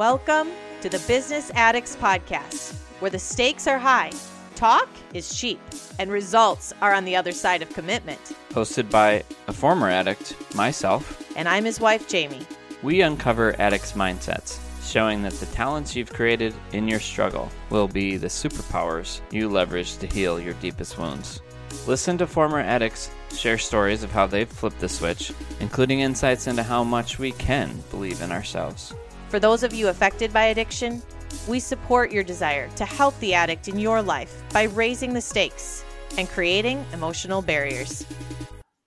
Welcome to the Business Addicts Podcast, where the stakes are high, talk is cheap, and results are on the other side of commitment. Hosted by a former addict, myself, And I'm his wife, Jamie. we uncover addicts' mindsets, showing that the talents you've created in your struggle will be the superpowers you leverage to heal your deepest wounds. Listen to former addicts share stories of how they've flipped the switch, including insights into how much we can believe in ourselves. For those of you affected by addiction, we support your desire to help the addict in your life by raising the stakes and creating emotional barriers.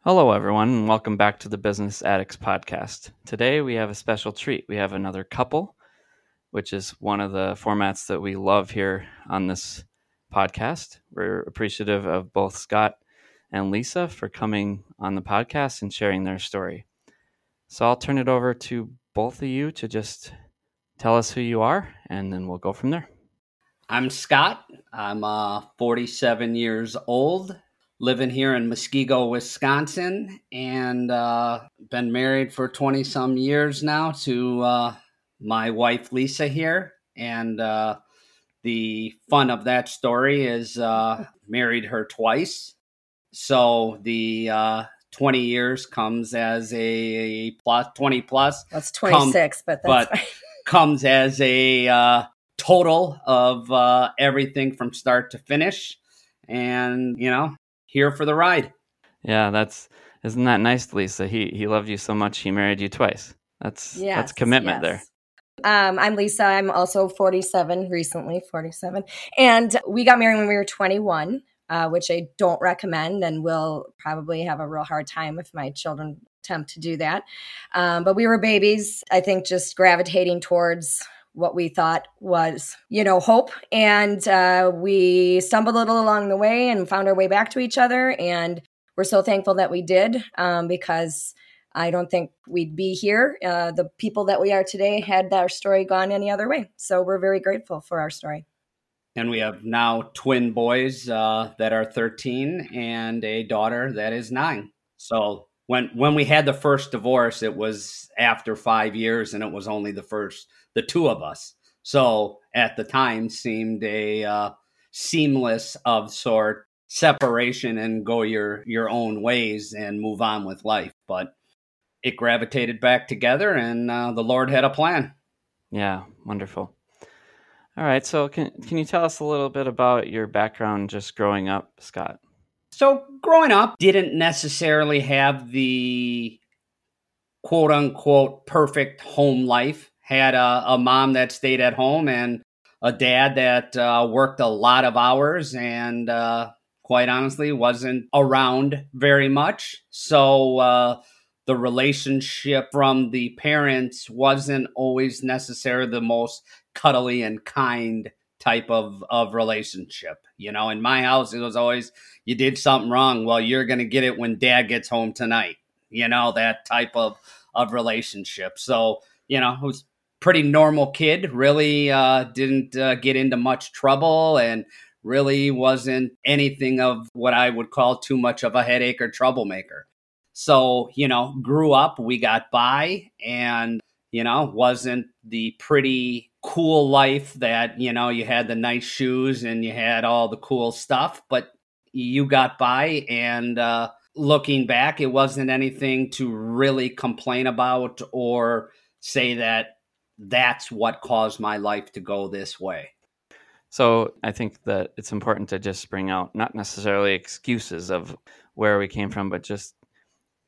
Hello, everyone, and welcome back to the Business Addicts Podcast. Today we have a special treat. We have another couple, which is one of the formats that we love here on this podcast. We're appreciative of both Scott and Lisa for coming on the podcast and sharing their story. So I'll turn it over to both of you to just tell us who you are, and then we'll go from there. I'm Scott. I'm uh, 47 years old, living here in Muskego, Wisconsin, and uh, been married for 20 some years now to uh, my wife Lisa here. And uh, the fun of that story is uh, married her twice. So the uh, 20 years comes as a plus 20 plus That's 26, but that's right. but- fine. comes as a uh, total of uh, everything from start to finish. And, you know, here for the ride. Yeah, that's isn't that nice, Lisa? He he loved you so much he married you twice. That's Yes, that's commitment there. Um, I'm Lisa. I'm also 47, recently 47. And we got married when we were 21, uh, which I don't recommend and will probably have a real hard time if my children attempt to do that. Um, but we were babies, I think, just gravitating towards what we thought was, you know, hope. And uh, we stumbled a little along the way and found our way back to each other. And we're so thankful that we did um, because I don't think we'd be here. Uh, the people that we are today had our story gone any other way. So we're very grateful for our story. And we have now twin boys uh, that are 13 and a daughter that is nine. So when when we had the first divorce, it was after five years, and it was only the first the two of us. So at the time, seemed a uh, seamless of sort separation and go your your own ways and move on with life. But it gravitated back together, and uh, the Lord had a plan. Yeah, wonderful. All right, so can can you tell us a little bit about your background just growing up, Scott? So growing up, didn't necessarily have the quote unquote perfect home life. Had a, a mom that stayed at home and a dad that uh, worked a lot of hours and uh, quite honestly wasn't around very much. So uh, the relationship from the parents wasn't always necessarily the most cuddly and kind type of, of relationship. You know, in my house, it was always you did something wrong. Well, you're going to get it when dad gets home tonight. You know, that type of, of relationship. So, you know, it was pretty normal kid, really uh, didn't uh, get into much trouble and really wasn't anything of what I would call too much of a headache or troublemaker. So, you know, grew up, we got by and, you know, wasn't the pretty cool life that, you know, you had the nice shoes and you had all the cool stuff, but you got by and uh, looking back it wasn't anything to really complain about or say that that's what caused my life to go this way. So I think that it's important to just bring out not necessarily excuses of where we came from, but just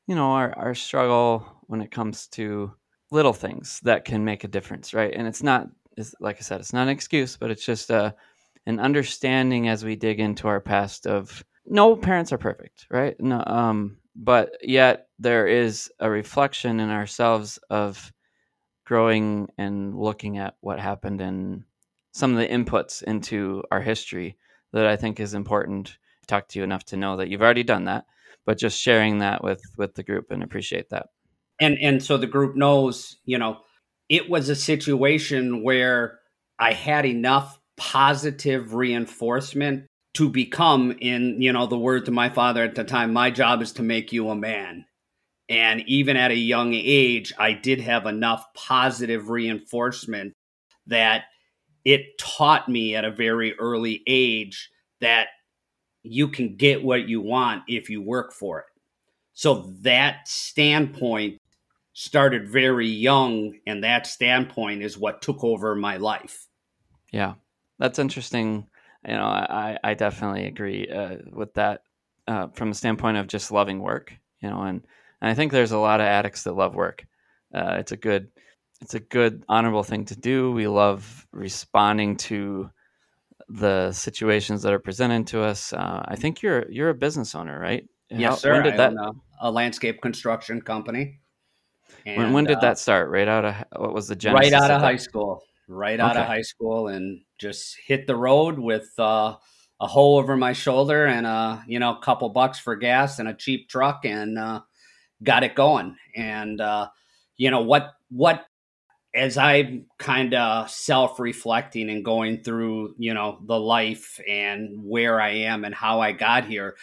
you know our our struggle when it comes to little things that can make a difference, right? And it's not, it's, like I said, it's not an excuse, but it's just a an understanding as we dig into our past of no parents are perfect, right? No, um, but yet there is a reflection in ourselves of growing and looking at what happened and some of the inputs into our history that I think is important. I've talked to you enough to know that you've already done that, but just sharing that with with the group and appreciate that. And and so the group knows you know it was a situation where i had enough positive reinforcement to become in you know the words of my father at the time my job is to make you a man and even at a young age i did have enough positive reinforcement that it taught me at a very early age that you can get what you want if you work for it. So that standpoint started very young, and that standpoint is what took over my life. Yeah, that's interesting. You know, I, I definitely agree uh, with that uh, from the standpoint of just loving work. You know, and, and I think there's a lot of addicts that love work. Uh, it's a good, it's a good, honorable thing to do. We love responding to the situations that are presented to us. Uh, I think you're you're a business owner, right? Yes, How, sir. When did I that? A, a, landscape construction company. And, when, when did uh, that start? Right out of what was the genesis? Right out of, of high school. Right out okay. of high school, and just hit the road with uh, a hole over my shoulder and a you know couple bucks for gas and a cheap truck, and uh, got it going. And uh, you know what what as I'm kind of self reflecting and going through, you know, the life and where I am and how I got here,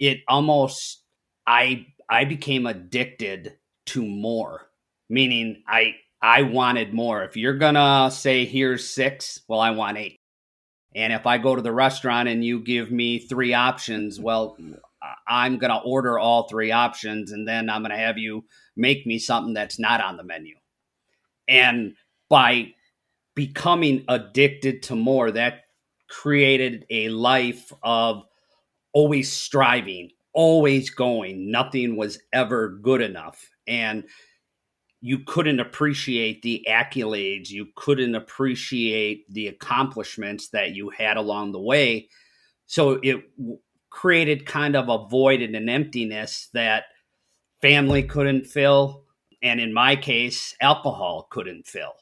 it almost, I, I became addicted to more, meaning I, I wanted more. If you're gonna say here's six, well, I want eight. And if I go to the restaurant and you give me three options, well, I'm gonna order all three options and then I'm gonna have you make me something that's not on the menu and by becoming addicted to more, that created a life of always striving, always going. Nothing was ever good enough. And you couldn't appreciate the accolades, you couldn't appreciate the accomplishments that you had along the way. So it created kind of a void and an emptiness that family couldn't fill, and in my case, alcohol couldn't fill.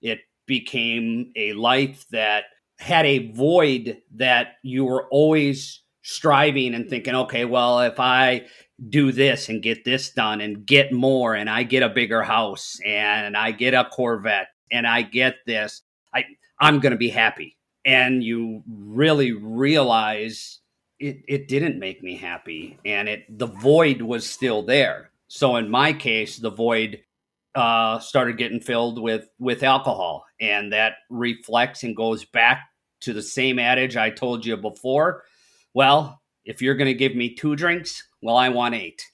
It became a life that had a void that you were always striving and thinking, okay, well, if I do this and get this done and get more and I get a bigger house and I get a Corvette and I get this, I I'm going to be happy. And you really realize it it didn't make me happy and it the void was still there. So in my case, the void uh, started getting filled with with alcohol, and that reflects and goes back to the same adage I told you before. Well, if you're going to give me two drinks, well, I want eight,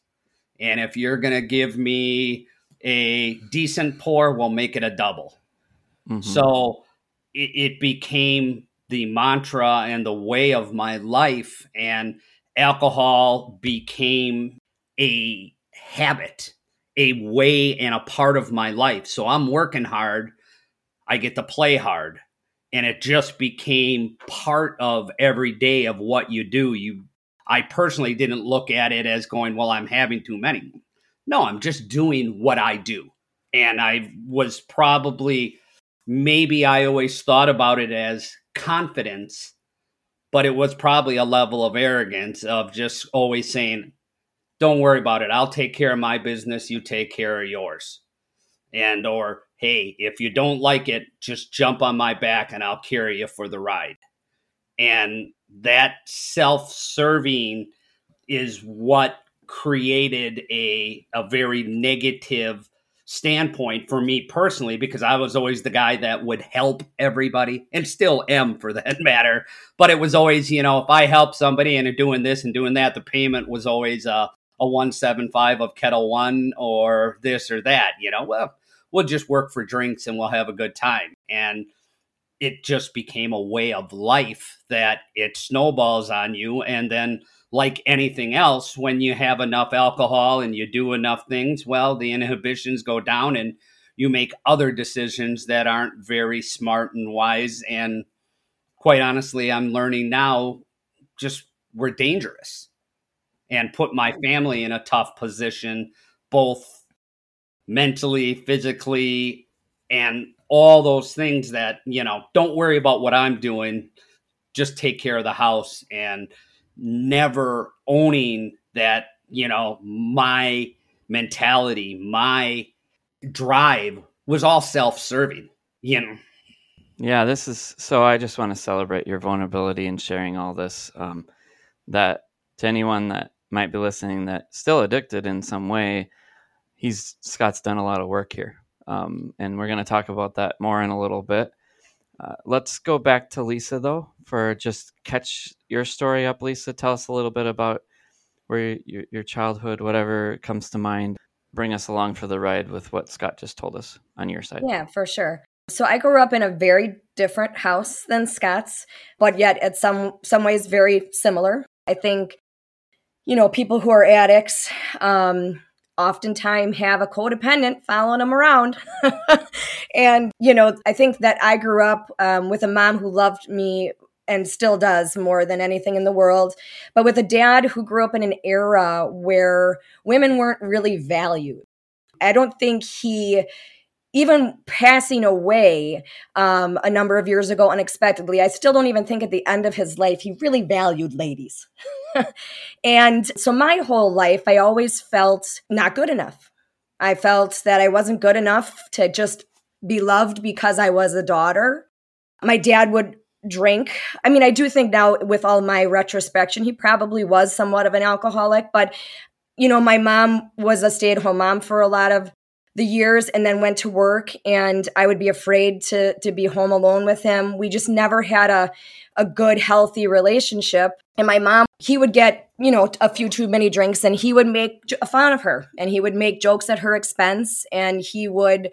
and if you're going to give me a decent pour, we'll make it a double. Mm-hmm. So it, it became the mantra and the way of my life, and alcohol became a habit, a way and a part of my life. So I'm working hard. I get to play hard. And it just became part of every day of what you do. You I personally didn't look at it as going, well, I'm having too many. No, I'm just doing what I do. And I was probably maybe I always thought about it as confidence, but it was probably a level of arrogance of just always saying, don't worry about it. I'll take care of my business. You take care of yours. And, or, hey, if you don't like it, just jump on my back and I'll carry you for the ride. And that self serving is what created a, a very negative standpoint for me personally because I was always the guy that would help everybody and still am for that matter. But it was always, you know, if I help somebody and doing this and doing that, the payment was always uh, a 175 of Ketel One or this or that, you know, well, we'll just work for drinks and we'll have a good time. And it just became a way of life that it snowballs on you. And then, like anything else, when you have enough alcohol and you do enough things, well, the inhibitions go down and you make other decisions that aren't very smart and wise. And quite honestly, I'm learning now just we're dangerous and put my mm. family in a tough position, both mentally, physically, and all those things that, you know, don't worry about what I'm doing, just take care of the house and never owning that, you know, my mentality, my drive was all self serving, you know. Yeah, this is so. I just want to celebrate your vulnerability and sharing all this. Um, that to anyone that might be listening that still addicted in some way, he's Scott's done a lot of work here, um, and we're going to talk about that more in a little bit. Uh, let's go back to Lisa though for just catch your story up. Lisa, tell us a little bit about where your, your childhood, whatever comes to mind. Bring us along for the ride with what Scott just told us on your side. Yeah, for sure. So I grew up in a very different house than Scott's, but yet at some some ways very similar. I think, you know, people who are addicts um, oftentimes have a codependent following them around. and, you know, I think that I grew up um, with a mom who loved me and still does more than anything in the world, but with a dad who grew up in an era where women weren't really valued. I don't think he even passing away um, a number of years ago unexpectedly, I still don't even think at the end of his life he really valued ladies. and so my whole life, I always felt not good enough. I felt that I wasn't good enough to just be loved because I was a daughter. My dad would drink. I mean, I do think now with all my retrospection, he probably was somewhat of an alcoholic, but you know, my mom was a stay at home mom for a lot of the years and then went to work and I would be afraid to to be home alone with him. We just never had a a good healthy relationship. And my mom, he would get, you know, a few too many drinks and he would make a fun of her and he would make jokes at her expense and he would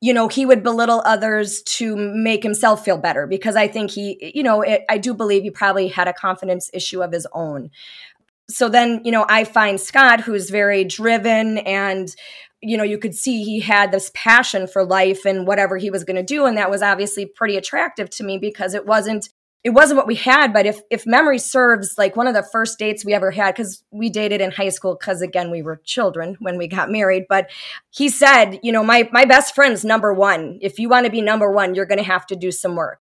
you know, he would belittle others to make himself feel better because I think he, you know, it, I do believe he probably had a confidence issue of his own so then you know i find scott who's very driven and you know, you could see he had this passion for life and whatever he was going to do. And that was obviously pretty attractive to me because it wasn't it wasn't what we had but if if memory serves like one of the first dates we ever had because we dated in high school because again we were children when we got married but he said you know my my best friend's number one if you want to be number one you're going to have to do some work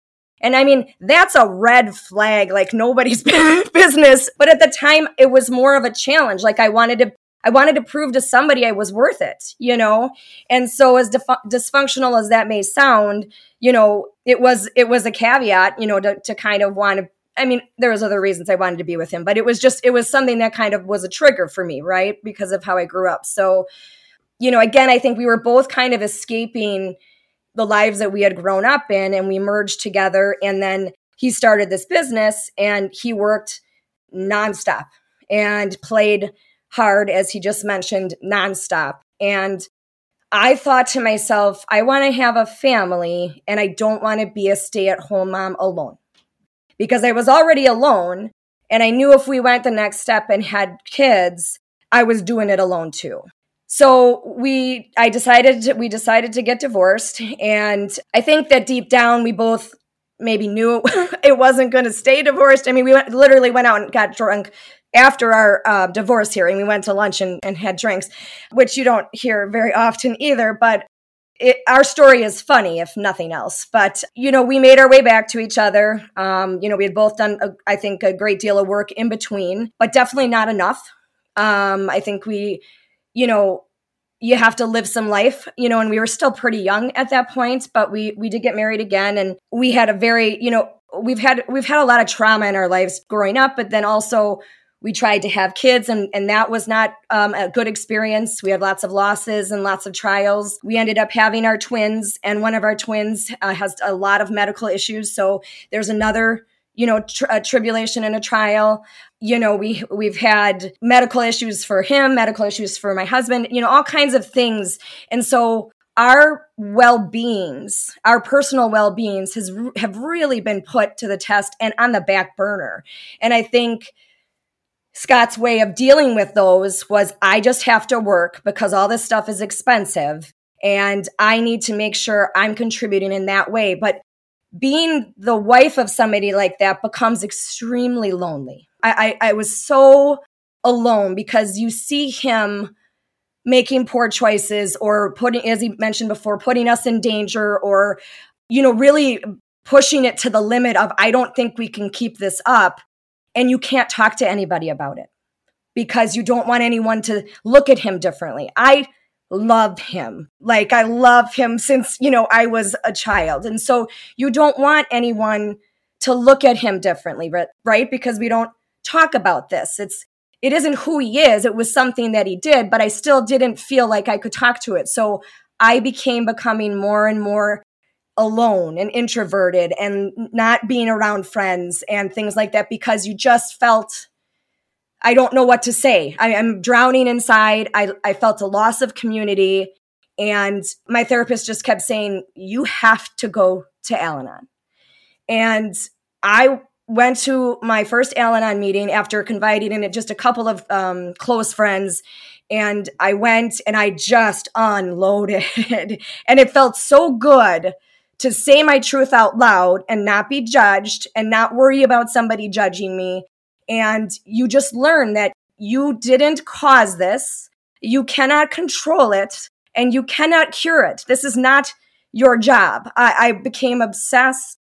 and I mean, that's a red flag, like nobody's business. But at the time, it was more of a challenge. Like I wanted to I wanted to prove to somebody I was worth it, you know? And so as dysfunctional as that may sound, you know, it was it was a caveat, you know, to, to kind of want to I mean, there was other reasons I wanted to be with him, but it was just it was something that kind of was a trigger for me, right? Because of how I grew up. So, you know, again, I think we were both kind of escaping the lives that we had grown up in and we merged together and then he started this business and he worked nonstop and played hard, as he just mentioned, nonstop. And I thought to myself, I want to have a family and I don't want to be a stay at home mom alone because I was already alone. And I knew if we went the next step and had kids, I was doing it alone too. So we, I decided, to, we decided to get divorced. And I think that deep down, we both maybe knew it wasn't going to stay divorced. I mean, we went, literally went out and got drunk after our uh, divorce hearing, we went to lunch and, and had drinks, which you don't hear very often either. But it, our story is funny, if nothing else. But you know, we made our way back to each other. Um, you know, we had both done, a, I think, a great deal of work in between, but definitely not enough. Um, I think we, you know, you have to live some life, you know, and we were still pretty young at that point, but we we did get married again, and we had a very, you know, we've had we've had a lot of trauma in our lives growing up, but then also we tried to have kids and, and that was not um, a good experience. We had lots of losses and lots of trials. We ended up having our twins and one of our twins uh, has a lot of medical issues. So there's another you know tr- a tribulation and a trial. You know we we've had medical issues for him medical issues for my husband you know all kinds of things. And so our well-beings our personal well-beings has have really been put to the test and on the back burner. And i think Scott's way of dealing with those was I just have to work because all this stuff is expensive and I need to make sure I'm contributing in that way. But being the wife of somebody like that becomes extremely lonely. I, I, I was so alone because you see him making poor choices or putting, as he mentioned before, putting us in danger or, you know, really pushing it to the limit of, I don't think we can keep this up and you can't talk to anybody about it because you don't want anyone to look at him differently. I love him. Like I love him since, you know, I was a child. And so you don't want anyone to look at him differently, right? Because we don't talk about this. It's it isn't who he is. It was something that he did, but I still didn't feel like I could talk to it. So I became becoming more and more alone and introverted and not being around friends and things like that because you just felt I don't know what to say. I, am drowning inside. I, I felt a loss of community. And my therapist just kept saying, You have to go to Al Anon. And I went to my first Al Anon meeting after confiding in just a couple of um, close friends. And I went and I just unloaded. and it felt so good to say my truth out loud and not be judged and not worry about somebody judging me. And you just learn that you didn't cause this, you cannot control it, and you cannot cure it. This is not your job. I, I became obsessed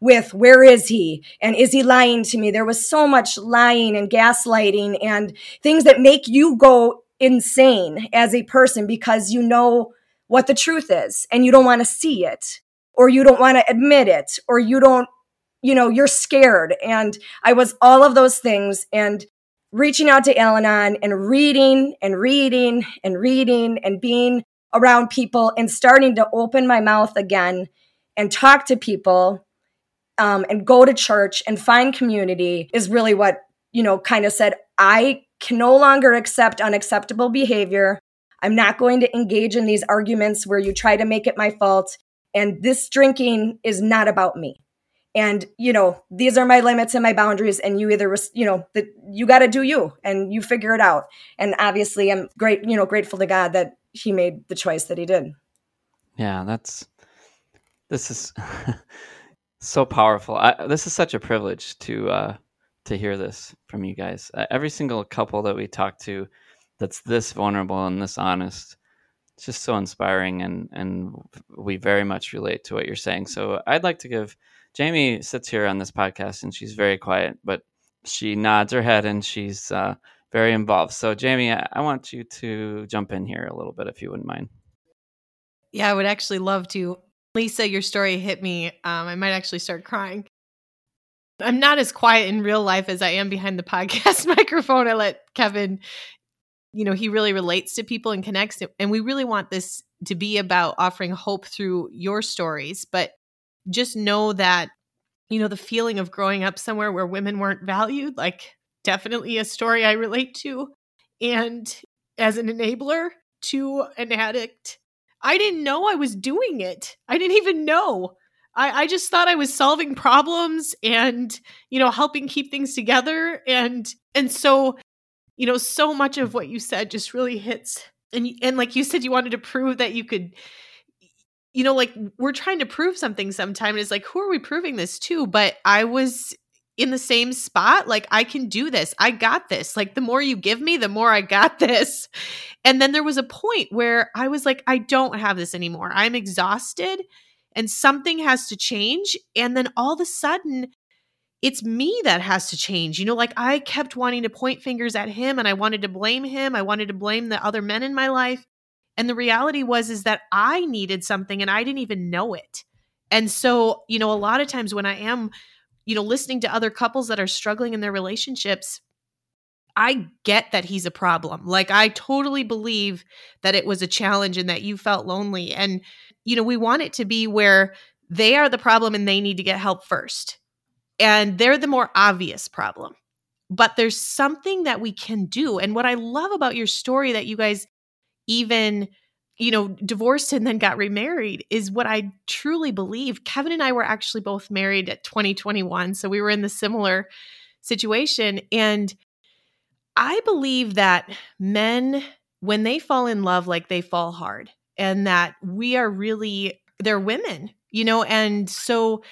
with where is he and is he lying to me? There was so much lying and gaslighting and things that make you go insane as a person because you know what the truth is and you don't want to see it or you don't want to admit it or you don't you know you're scared. And i was all of those things and reaching out to al-anon and reading and reading and reading and being around people and starting to open my mouth again and talk to people um, and go to church and find community is really what you know kind of said i can no longer accept unacceptable behavior. I'm not going to engage in these arguments where you try to make it my fault and this drinking is not about me. And you know these are my limits and my boundaries and you either you know that you got to do you and you figure it out. And obviously i'm great you know grateful to god that he made the choice that he did. Yeah that's this is so powerful. I, this is such a privilege to uh to hear this from you guys. Uh, every single couple that we talk to that's this vulnerable and this honest it's just so inspiring and and we very much relate to what you're saying. So i'd like to give jamie sits here on this podcast and she's very quiet but she nods her head and she's uh, very involved. So jamie I, I want you to jump in here a little bit if you wouldn't mind. Yeah i would actually love to. Lisa your story hit me. Um, i might actually start crying. I'm not as quiet in real life as I am behind the podcast microphone. I let Kevin you know, he really relates to people and connects. And we really want this to be about offering hope through your stories. But just know that, you know, the feeling of growing up somewhere where women weren't valued, like definitely a story I relate to. And as an enabler to an addict, I didn't know I was doing it. I didn't even know. I, I just thought I was solving problems and, you know, helping keep things together. And and so you know, so much of what you said just really hits. And and like you said, you wanted to prove that you could you know, like we're trying to prove something sometime. And it's like, who are we proving this to? But I was in the same spot. Like, I can do this. I got this. Like, the more you give me, the more I got this. And then there was a point where I was like, I don't have this anymore. I'm exhausted and something has to change. And then all of a sudden, it's me that has to change. You know, like I kept wanting to point fingers at him and I wanted to blame him. I wanted to blame the other men in my life. And the reality was is that I needed something and I didn't even know it. And so, you know, a lot of times when I am, you know, listening to other couples that are struggling in their relationships, I get that he's a problem. Like I totally believe that it was a challenge and that you felt lonely. And, you know, we want it to be where they are the problem and they need to get help first and they're the more obvious problem. But there's something that we can do. And what I love about your story that you guys even, you know, divorced and then got remarried is what I truly believe. Kevin and I were actually both married at 2021. So we were in the similar situation. And I believe that men, when they fall in love, like they fall hard, and that we are really, they're women, you know, and so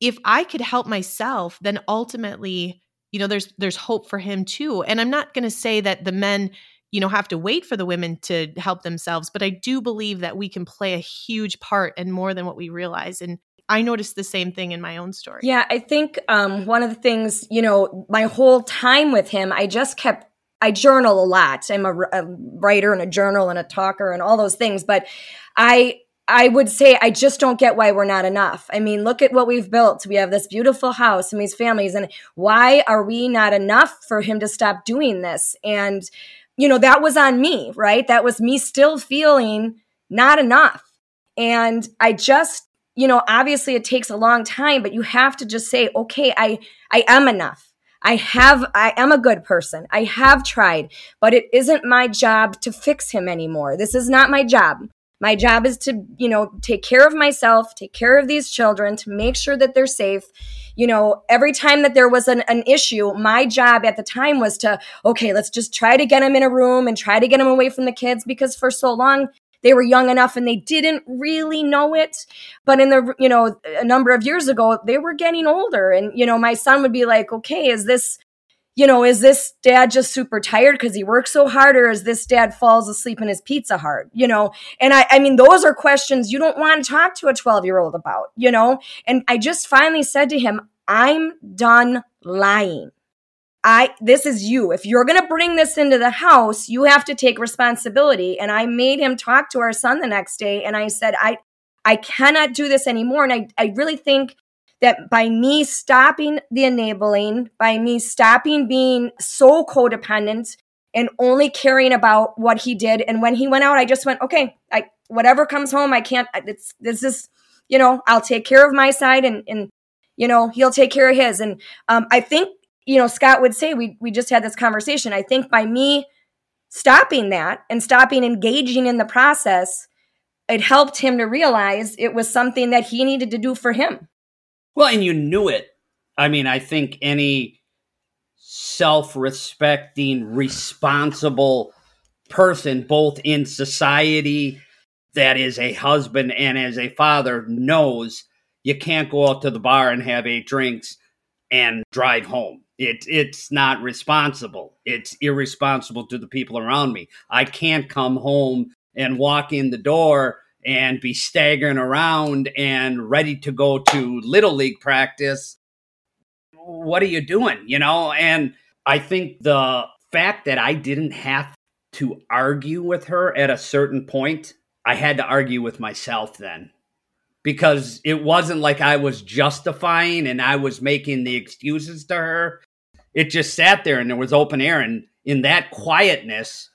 if I could help myself, then ultimately, you know, there's there's hope for him too. And I'm not going to say that the men, you know, have to wait for the women to help themselves, but I do believe that we can play a huge part and more than what we realize. And I noticed the same thing in my own story. Yeah, I think um, one of the things, you know, my whole time with him, I just kept I journal a lot. I'm a, a, writer and a journal and a talker and all those things, but I I would say I just don't get why we're not enough. I mean, look at what we've built. We have this beautiful house and these families, and why are we not enough for him to stop doing this? And, you know, that was on me, right? That was me still feeling not enough. And I just you know, obviously it takes a long time, but you have to just say, okay, I, I am enough. I have, I am a good person. I have tried, but it isn't my job to fix him anymore. This is not my job. My job is to, you know, take care of myself, take care of these children, to make sure that they're safe. You know, every time that there was an, an issue, my job at the time was to, okay, let's just try to get them in a room and try to get them away from the kids because for so long they were young enough and they didn't really know it but in the you know a number of years ago they were getting older and you know my son would be like okay is this you know, is this dad just super tired because he works so hard, or is this dad falls asleep in his pizza hard? You know, and I, I mean, those are questions you don't want to talk to a 12 year old about, you know? And I just finally said to him, I'm done lying. I, this is you. If you're going to bring this into the house, you have to take responsibility. And I made him talk to our son the next day. And I said, I, I cannot do this anymore. And I, I really think that by me stopping the enabling, by me stopping being so codependent and only caring about what he did, and when he went out, I just went, okay, I whatever comes home, I can't. It's this is, you know, I'll take care of my side, and and you know he'll take care of his. And um, I think you know Scott would say we we just had this conversation. I think by me stopping that and stopping engaging in the process, it helped him to realize it was something that he needed to do for him. Well, and you knew it. I mean, I think any self respecting, responsible person, both in society that is a husband and as a father, knows you can't go out to the bar and have eight drinks and drive home. It, it's not responsible. It's irresponsible to the people around me. I can't come home and walk in the door and be staggering around and ready to go to little league practice. What are you doing you know? And i think the fact that i didn't have to argue with her at a certain point i had to argue with myself then. Because it wasn't like i was justifying and i was making the excuses to her. It just sat there and there was open air. And in that quietness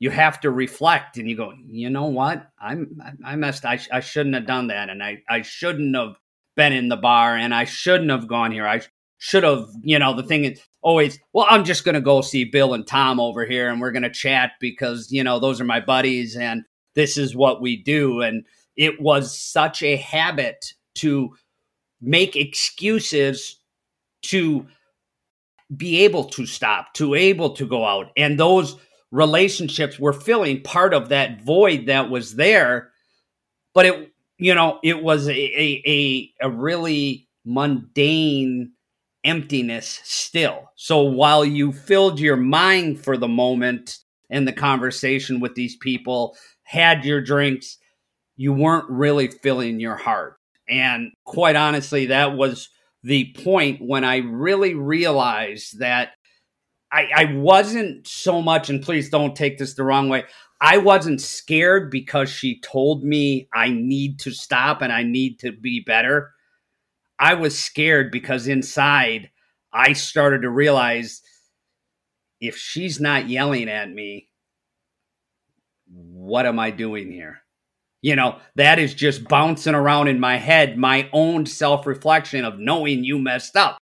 you have to reflect and you go, you know what? I'm I messed. I, I shouldn't have done that, and I I shouldn't have been in the bar, and I shouldn't have gone here. I should have. You know, the thing is always, well, I'm just gonna go see Bill and Tom over here, and we're gonna chat because you know those are my buddies, and this is what we do. And it was such a habit to make excuses to be able to stop, to able to go out, and those relationships were filling part of that void that was there. But it you know it was a a, a, really mundane emptiness still. So while you filled your mind for the moment and the conversation with these people had your drinks you weren't really filling your heart. And quite honestly that was the point when i really realized that I, I wasn't so much, and please don't take this the wrong way. I wasn't scared because she told me I need to stop and I need to be better. I was scared because inside I started to realize if she's not yelling at me, what am I doing here? You know, that is just bouncing around in my head, my own self reflection of knowing you messed up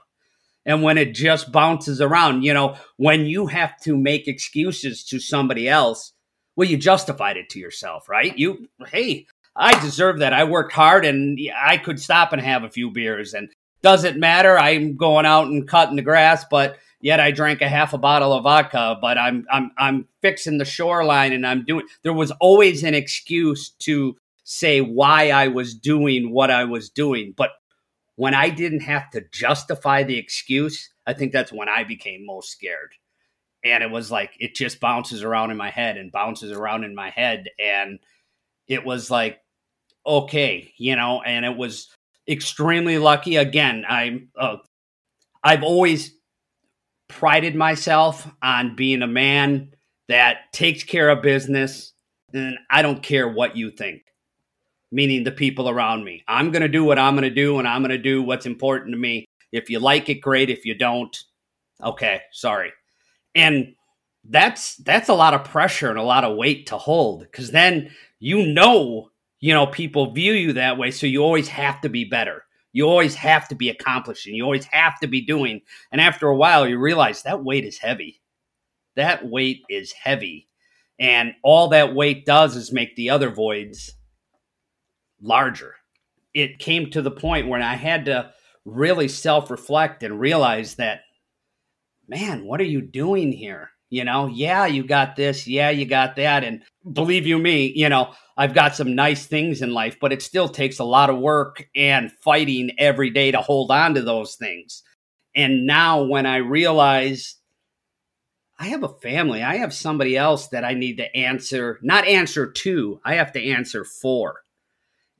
and when it just bounces around, you know, when you have to make excuses to somebody else, well, you justified it to yourself, right? You, hey, I deserve that. I worked hard and I could stop and have a few beers. And does it matter? I'm going out and cutting the grass, but yet I drank a half a bottle of vodka, but I'm I'm I'm fixing the shoreline and I'm doing there was always an excuse to say why I was doing what I was doing. But when I didn't have to justify the excuse, I think that's when I became most scared. And it was like it just bounces around in my head and bounces around in my head. And it was like, okay, you know, and it was extremely lucky. Again, I'm uh, I've always prided myself on being a man that takes care of business and I don't care what you think meaning the people around me. I'm going to do what I'm going to do, and I'm going to do what's important to me. If you like it, great. If you don't, okay, sorry. And that's that's a lot of pressure and a lot of weight to hold because then you know you know, people view you that way. So you always have to be better. You always have to be accomplishing. You always have to be doing. And after a while, you realize that weight is heavy. That weight is heavy. And all that weight does is make the other voids larger. It came to the point where I had to really self reflect and realize that, man, what are you doing here? You know, yeah, you got this. Yeah, you got that. And believe you me, you know, I've got some nice things in life, but it still takes a lot of work and fighting every day to hold on to those things. And now when I realize I have a family, I have somebody else that I need to answer, not answer to, I have to answer for.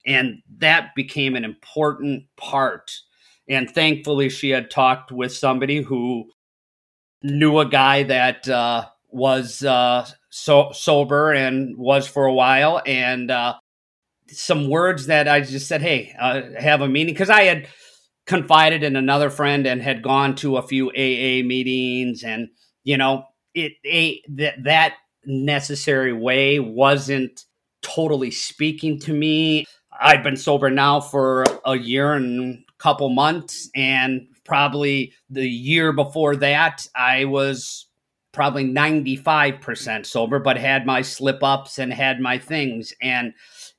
And that became an important part. And thankfully, she had talked with somebody who knew a guy that uh, was uh, so sober and was for a while, and uh, some words that I just said, "Hey, uh, have a meeting," because I had confided in another friend and had gone to a few AA meetings, and you know, it a that that necessary way wasn't totally speaking to me. I've been sober now for a year and a couple months, and probably the year before that, I was probably 95% sober, but had my slip ups and had my things. And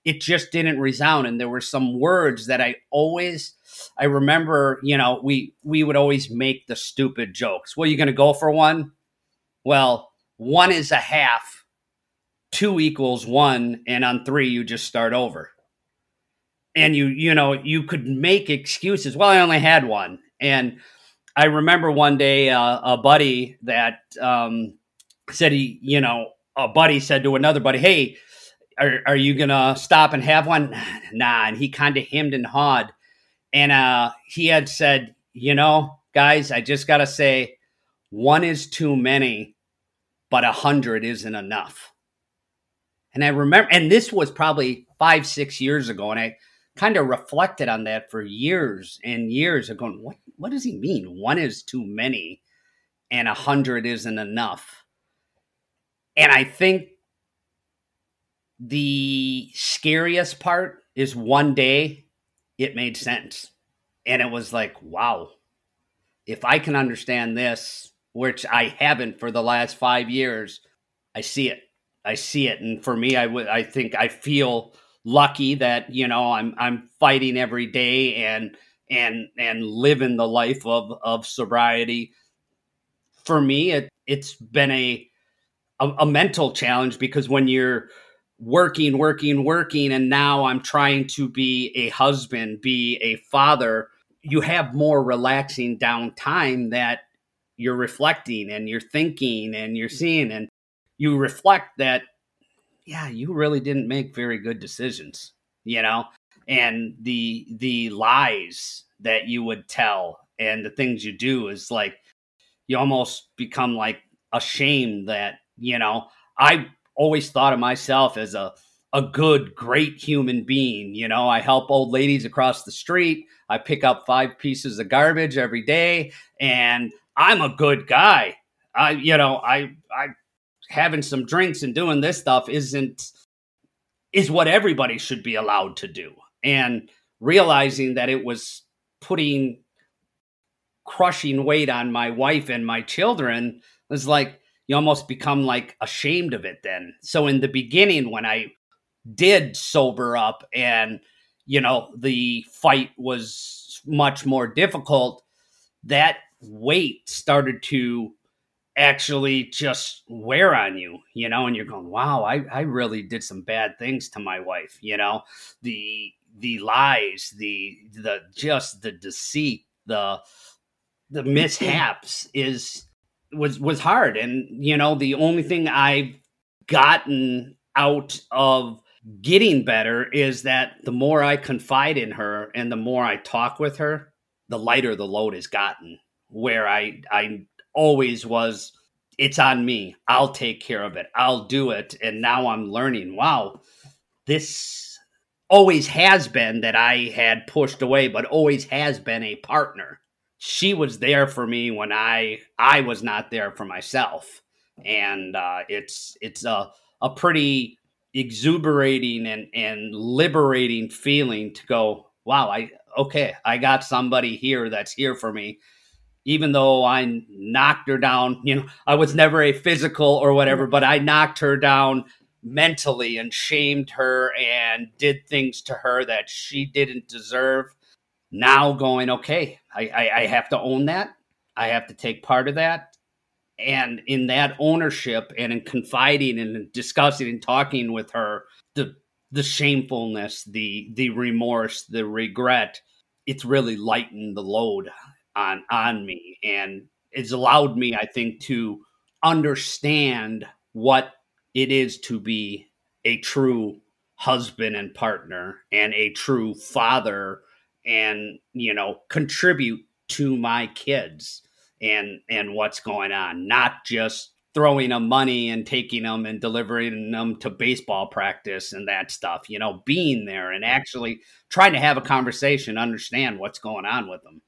it just didn't resound. And there were some words that I always, I remember, you know, we, we would always make the stupid jokes. Well, you're going to go for one? Well, one is a half, two equals one, and on three, you just start over. And you, you know, you could make excuses. Well, I only had one. And I remember one day uh, a buddy that um, said he, you know, a buddy said to another buddy, "Hey, are, are you gonna stop and have one?" Nah, and he kind of hemmed and hawed, and uh, he had said, "You know, guys, I just gotta say, one is too many, but a hundred isn't enough." And I remember, and this was probably five, six years ago, and I kind of reflected on that for years and years of going, what what does he mean? One is too many and a hundred isn't enough. And I think the scariest part is one day it made sense. And it was like, wow, if I can understand this, which I haven't for the last five years, I see it. I see it. And for me, I would I think I feel lucky that you know I'm I'm fighting every day and and and living the life of of sobriety. For me, it it's been a a, a mental challenge because when you're working, working, working, and now I'm trying to be a husband, be a father, you have more relaxing downtime that you're reflecting and you're thinking and you're seeing and you reflect that yeah, you really didn't make very good decisions, you know? And the the lies that you would tell and the things you do is like you almost become like ashamed that, you know, I always thought of myself as a a good, great human being. You know, I help old ladies across the street. I pick up five pieces of garbage every day, and I'm a good guy. I, you know, I I having some drinks and doing this stuff isn't is what everybody should be allowed to do. And realizing that it was putting crushing weight on my wife and my children was like you almost become like ashamed of it then. So in the beginning when i did sober up and you know the fight was much more difficult that weight started to actually just wear on you, you know, and you're going, wow, I, I really did some bad things to my wife, you know, the, the lies, the, the, just the deceit, the, the mm-hmm. mishaps is, was, was hard. And, you know, the only thing I've gotten out of getting better is that the more I confide in her and the more I talk with her, the lighter the load has gotten where I, I always was it's on me. I'll take care of it. I'll do it. And now I'm learning, wow, this always has been that I had pushed away, but always has been a partner. She was there for me when I I was not there for myself. And uh, it's it's a a pretty exuberating and, and liberating feeling to go, wow, I okay, I got somebody here that's here for me. Even though I knocked her down, you know, I was never a physical or whatever, but I knocked her down mentally and shamed her and did things to her that she didn't deserve. Now going, okay, I, I, I have to own that. I have to take part of that. And in that ownership and in confiding and discussing and talking with her, the the shamefulness, the the remorse, the regret, it's really lightened the load on on me and it's allowed me, I think, to understand what it is to be a true husband and partner and a true father and you know contribute to my kids and and what's going on not just throwing them money and taking them and delivering them to baseball practice and that stuff you know being there and actually trying to have a conversation understand what's going on with them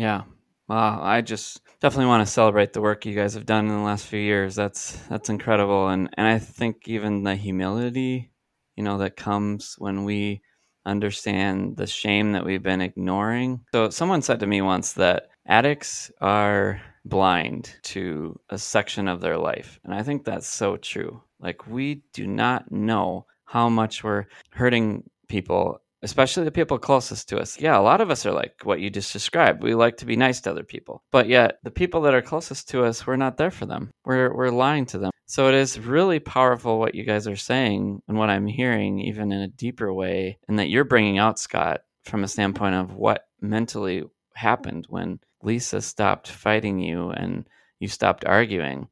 yeah Wow, I just definitely want to celebrate the work you guys have done in the last few years. That's that's incredible, and and I think even the humility, you know, that comes when we understand the shame that we've been ignoring. So someone said to me once that addicts are blind to a section of their life, and I think that's so true. Like we do not know how much we're hurting people especially the people closest to us. Yeah, a lot of us are like what you just described. We like to be nice to other people. But yet, the people that are closest to us, we're not there for them. We're we're lying to them. So it is really powerful what you guys are saying and what I'm hearing even in a deeper way and that you're bringing out Scott from a standpoint of what mentally happened when Lisa stopped fighting you and you stopped arguing.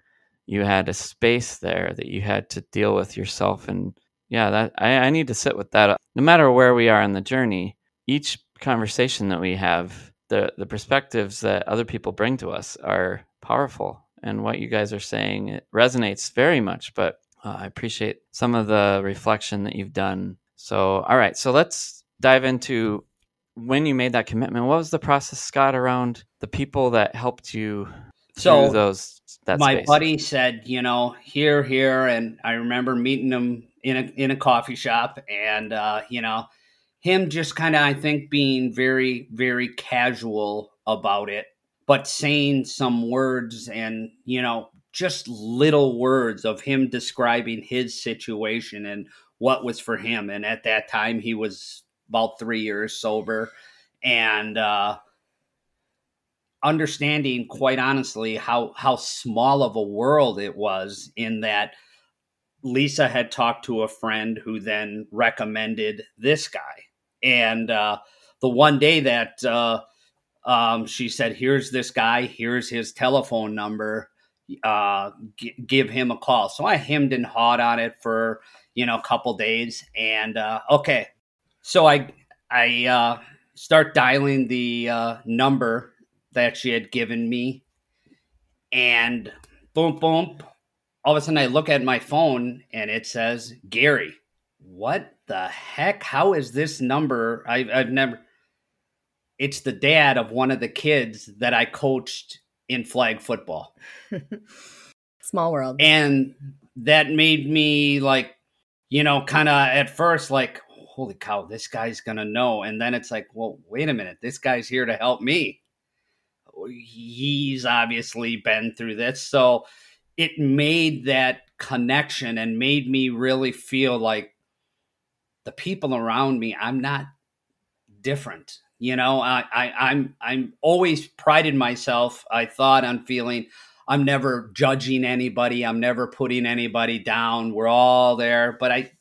You had a space there that you had to deal with yourself and yeah, that I, I need to sit with that. No matter where we are in the journey, each conversation that we have, the the perspectives that other people bring to us are powerful. And what you guys are saying it resonates very much. But uh, I appreciate some of the reflection that you've done. So, all right, so let's dive into when you made that commitment. What was the process, Scott, around the people that helped you so those? That my space? buddy said, you know, here, here, and I remember meeting him in a in a coffee shop, and uh, you know, him just kind of I think being very very casual about it, but saying some words and you know just little words of him describing his situation and what was for him. And at that time, he was about three years sober, and uh, understanding quite honestly how how small of a world it was in that Lisa had talked to a friend who then recommended this guy. And uh, the one day that uh, um, she said, Here's this guy, here's his telephone number, uh, g- give him a call. So I hemmed and hawed on it for, you know, a couple days. And uh, okay. So I, I uh, start dialing the uh, number that she had given me. And boom, boom, all of a sudden I look at my phone and it says Gary. What the heck? How is this number? I, I've never. It's the dad of one of the kids that I coached in flag football. Small world. And that made me like, you know, kind of at first like, holy cow, this guy's going to know. And then it's like, well, wait a minute. This guy's here to help me. He's obviously been through this. So, it made that connection and made me really feel like the people around me i'm not different you know? I, I i'm i'm always prided myself i thought on feeling i'm never judging anybody i'm never putting anybody down we're all there but i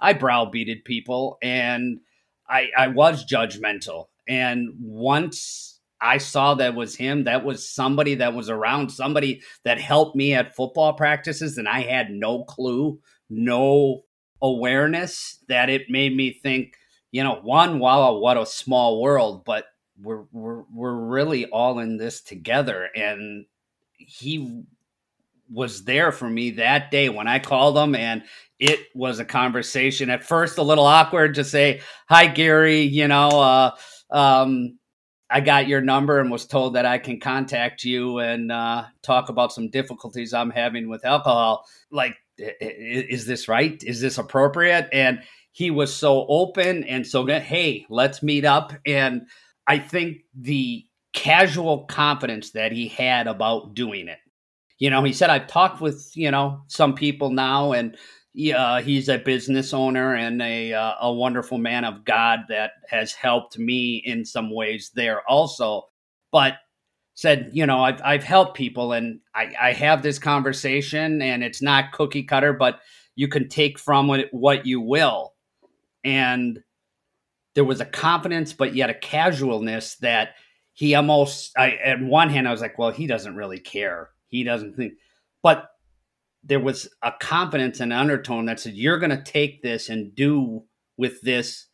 i browbeated people and i i was judgmental. And once I saw that was him. That was somebody that was around, somebody that helped me at football practices, and I had no clue, no awareness that it made me think, you know, one, wow, what a small world, but we're we're we're really all in this together. And he was there for me that day when I called him and it was a conversation at first a little awkward to say, Hi Gary, you know, uh um I got your number and was told that I can contact you and uh, talk about some difficulties I'm having with alcohol. Like is this right? Is this appropriate? And he was so open and so good. hey, let's meet up. And I think the casual confidence that he had about doing it. You know, he said, I've talked with, you know, some people now and uh, he's a business owner and a, uh, a wonderful man of God that has helped me in some ways there also. But said, you know, I've, I've helped people and I, I have this conversation and it's not cookie cutter, but you can take from it what you will. And there was a confidence, but yet a casualness that he almost, I, at one hand, I was like, well, he doesn't really care. He doesn't think, but there was a confidence and undertone that said, you're going to take this and do with this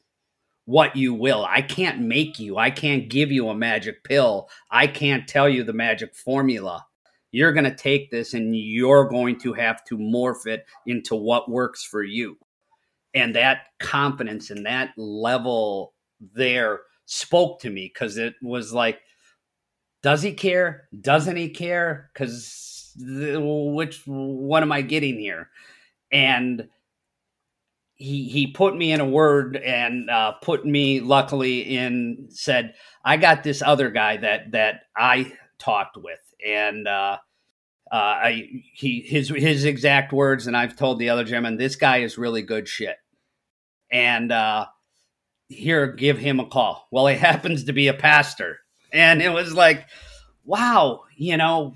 what you will. I can't make you. I can't give you a magic pill. I can't tell you the magic formula. You're going to take this and you're going to have to morph it into what works for you. And that confidence and that level there spoke to me because it was like, does he care? Doesn't he care? Because which what am I getting here? And he he put me in a word and uh, put me luckily in said I got this other guy that that I talked with and uh, uh, I he his his exact words and I've told the other gentleman this guy is really good shit and uh, here give him a call. Well, he happens to be a pastor and it was like wow you know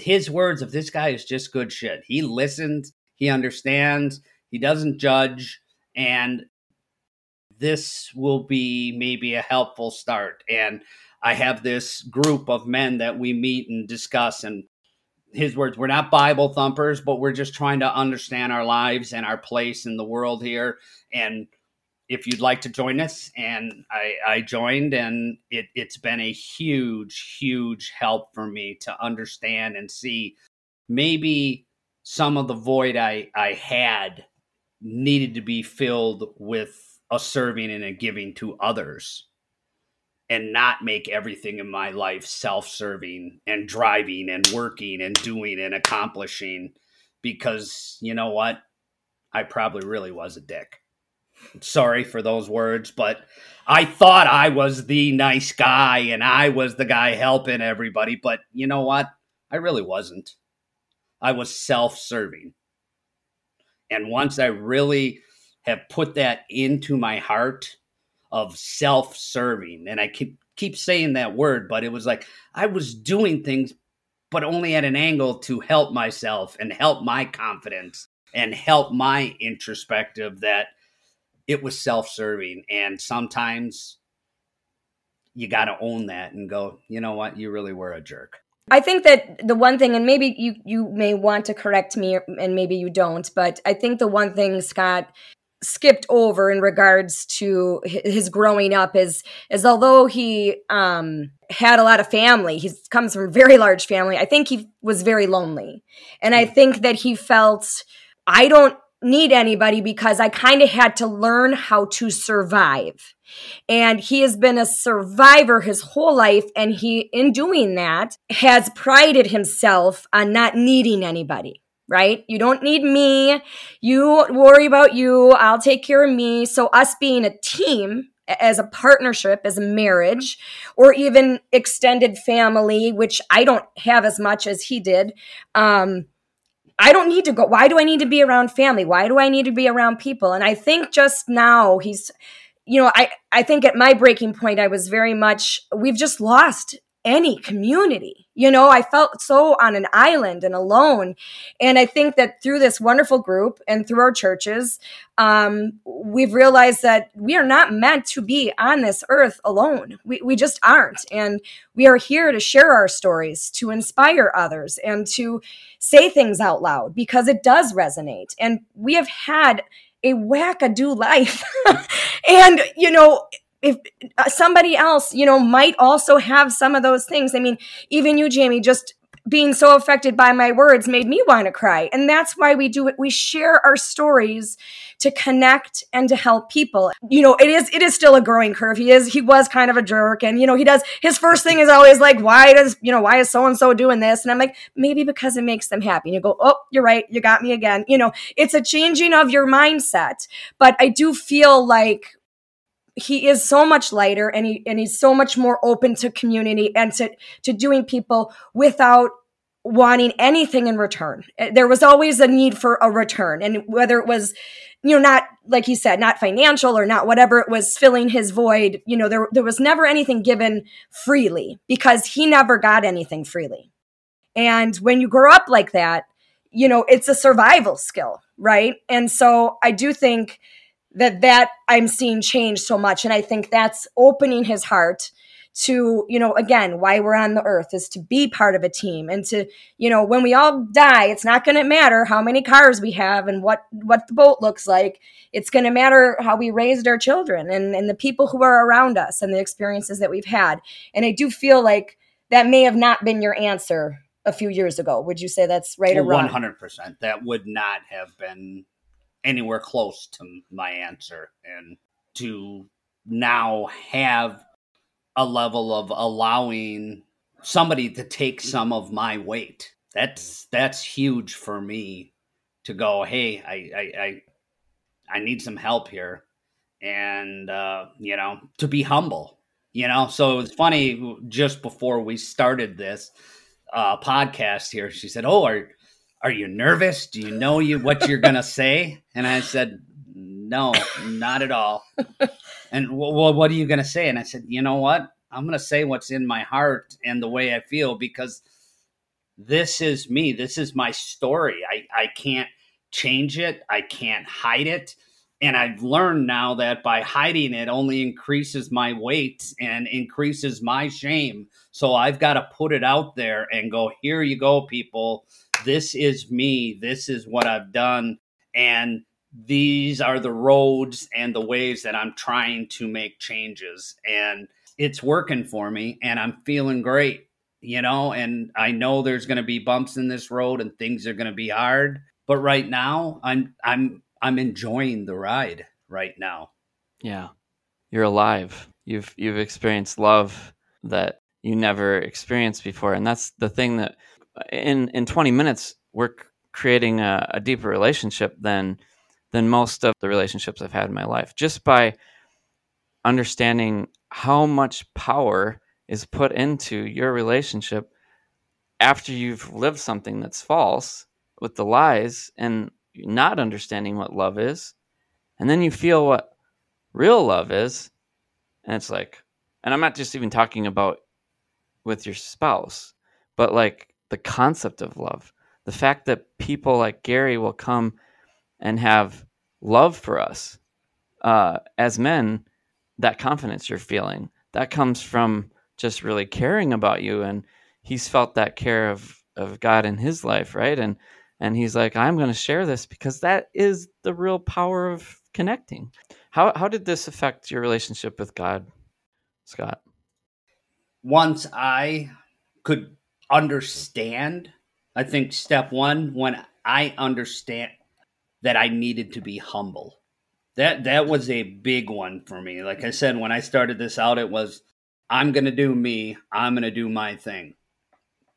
his words of this guy is just good shit. He listens, he understands he doesn't judge, and this will be maybe a helpful start. And I have this group of men that we meet and discuss. And his words, we're not Bible thumpers, but we're just trying to understand our lives and our place in the world here. And if you'd like to join us, and I, I joined, and it, it's been a huge, huge help for me to understand and see maybe some of the void I, I had needed to be filled with a serving and a giving to others and not make everything in my life self-serving and driving and working and doing and accomplishing because you know what? I probably really was a dick sorry for those words but i thought i was the nice guy and i was the guy helping everybody but you know what? I really wasn't. I was self-serving. And once I really have put that into my heart of self serving, and I keep, keep saying that word, but it was like I was doing things, but only at an angle to help myself and help my confidence and help my introspective that it was self serving. And sometimes you got to own that and go, you know what, you really were a jerk. I think that the one thing, and maybe you you may want to correct me, and maybe you don't, but I think the one thing Scott skipped over in regards to his growing up is is although he um, had a lot of family, he comes from a very large family. I think he was very lonely, and I hmm. think that he felt I don't need anybody because I kind of had to learn how to survive. And he has been a survivor his whole life. And he, in doing that, has prided himself on not needing anybody, right? You don't need me. You worry about you. I'll take care of me. So, us being a team, as a partnership, as a marriage, or even extended family, which I don't have as much as he did. Um, I don't need to go. Why do I need to be around family? Why do I need to be around people? And I think just now he's, you know, I, I think at my breaking point, I was very much, we've just lost any community. You know, I felt so on an island and alone. And I think that through this wonderful group and through our churches, um, we've realized that we are not meant to be on this earth alone. We, we just aren't. And we are here to share our stories, to inspire others, and to say things out loud because it does resonate. And we have had a wackadoo life. and, you know, if uh, somebody else, you know, might also have some of those things. I mean, even you, Jamie, just being so affected by my words made me want to cry. And that's why we do it. We share our stories to connect and to help people. You know, it is it is still a growing curve. He is he was kind of a jerk and you know, he does his first thing is always like why does, you know, why is so and so doing this? And I'm like maybe because it makes them happy. And you go, "Oh, you're right. You got me again." You know, it's a changing of your mindset. But I do feel like he is so much lighter and he and he's so much more open to community and to to doing people without wanting anything in return. Eh, there was always a need for a return and whether it was you know not like he said not financial or not whatever it was filling his void, you know there there was never anything given freely because he never got anything freely. And when you grow up like that, you know, it's a survival skill, right? And so I do think that that I'm seeing change so much. And I think that's opening his heart to, you know, again, why we're on the earth is to be part of a team and to, you know, when we all die, it's not going to matter how many cars we have and what, what the boat looks like. It's going to matter how we raised our children and, and the people who are around us and the experiences that we've had. And I do feel like that may have not been your answer a few years ago. Would you say that's right or wrong? 100%. That would not have been anywhere close to my answer. And to now have a level of allowing somebody to take some of my weight. That's that's huge for me to go, hey, I I I, I need some help here. And uh, you know, to be humble. You know, so it was funny just before we started this uh podcast here, she said, Oh, are are you nervous? Do you know you what you're gonna say? And I said, no, not at all. and well, what are you gonna say? And I said, you know what? I'm gonna say what's in my heart and the way I feel because this is me. This is my story. I I can't change it. I can't hide it. And I've learned now that by hiding it only increases my weight and increases my shame. So I've got to put it out there and go, here you go, people this is me. This is what I've done. And these are the roads and the ways that I'm trying to make changes. And it's working for me and I'm feeling great, you know, and I know there's going to be bumps in this road and things are going to be hard, but right now I'm I'm I'm enjoying the ride right now. Yeah. You're alive. You've you've experienced love that you never experienced before and that's the thing that in in 20 minutes we're creating a, a, deeper relationship than than most of the relationships I've had in my life. Just by understanding how much power is put into your relationship after you've lived something that's false with the lies and not understanding what love is and then you feel what real love is and it's like and I'm not just even talking about with your spouse but like the concept of love. The fact that people like Gary will come and have love for us uh, as men, that confidence you're feeling, that comes from just really caring about you. And he's felt that care of, of God in his life, right? And and he's like, I'm going to share this because that is the real power of connecting. How how did this affect your relationship with God, Scott? Once I could understand. I think step one, when I understand that I needed to be humble. That that was a big one for me. Like I said, when I started this out, it was I'm gonna do me, I'm gonna do my thing.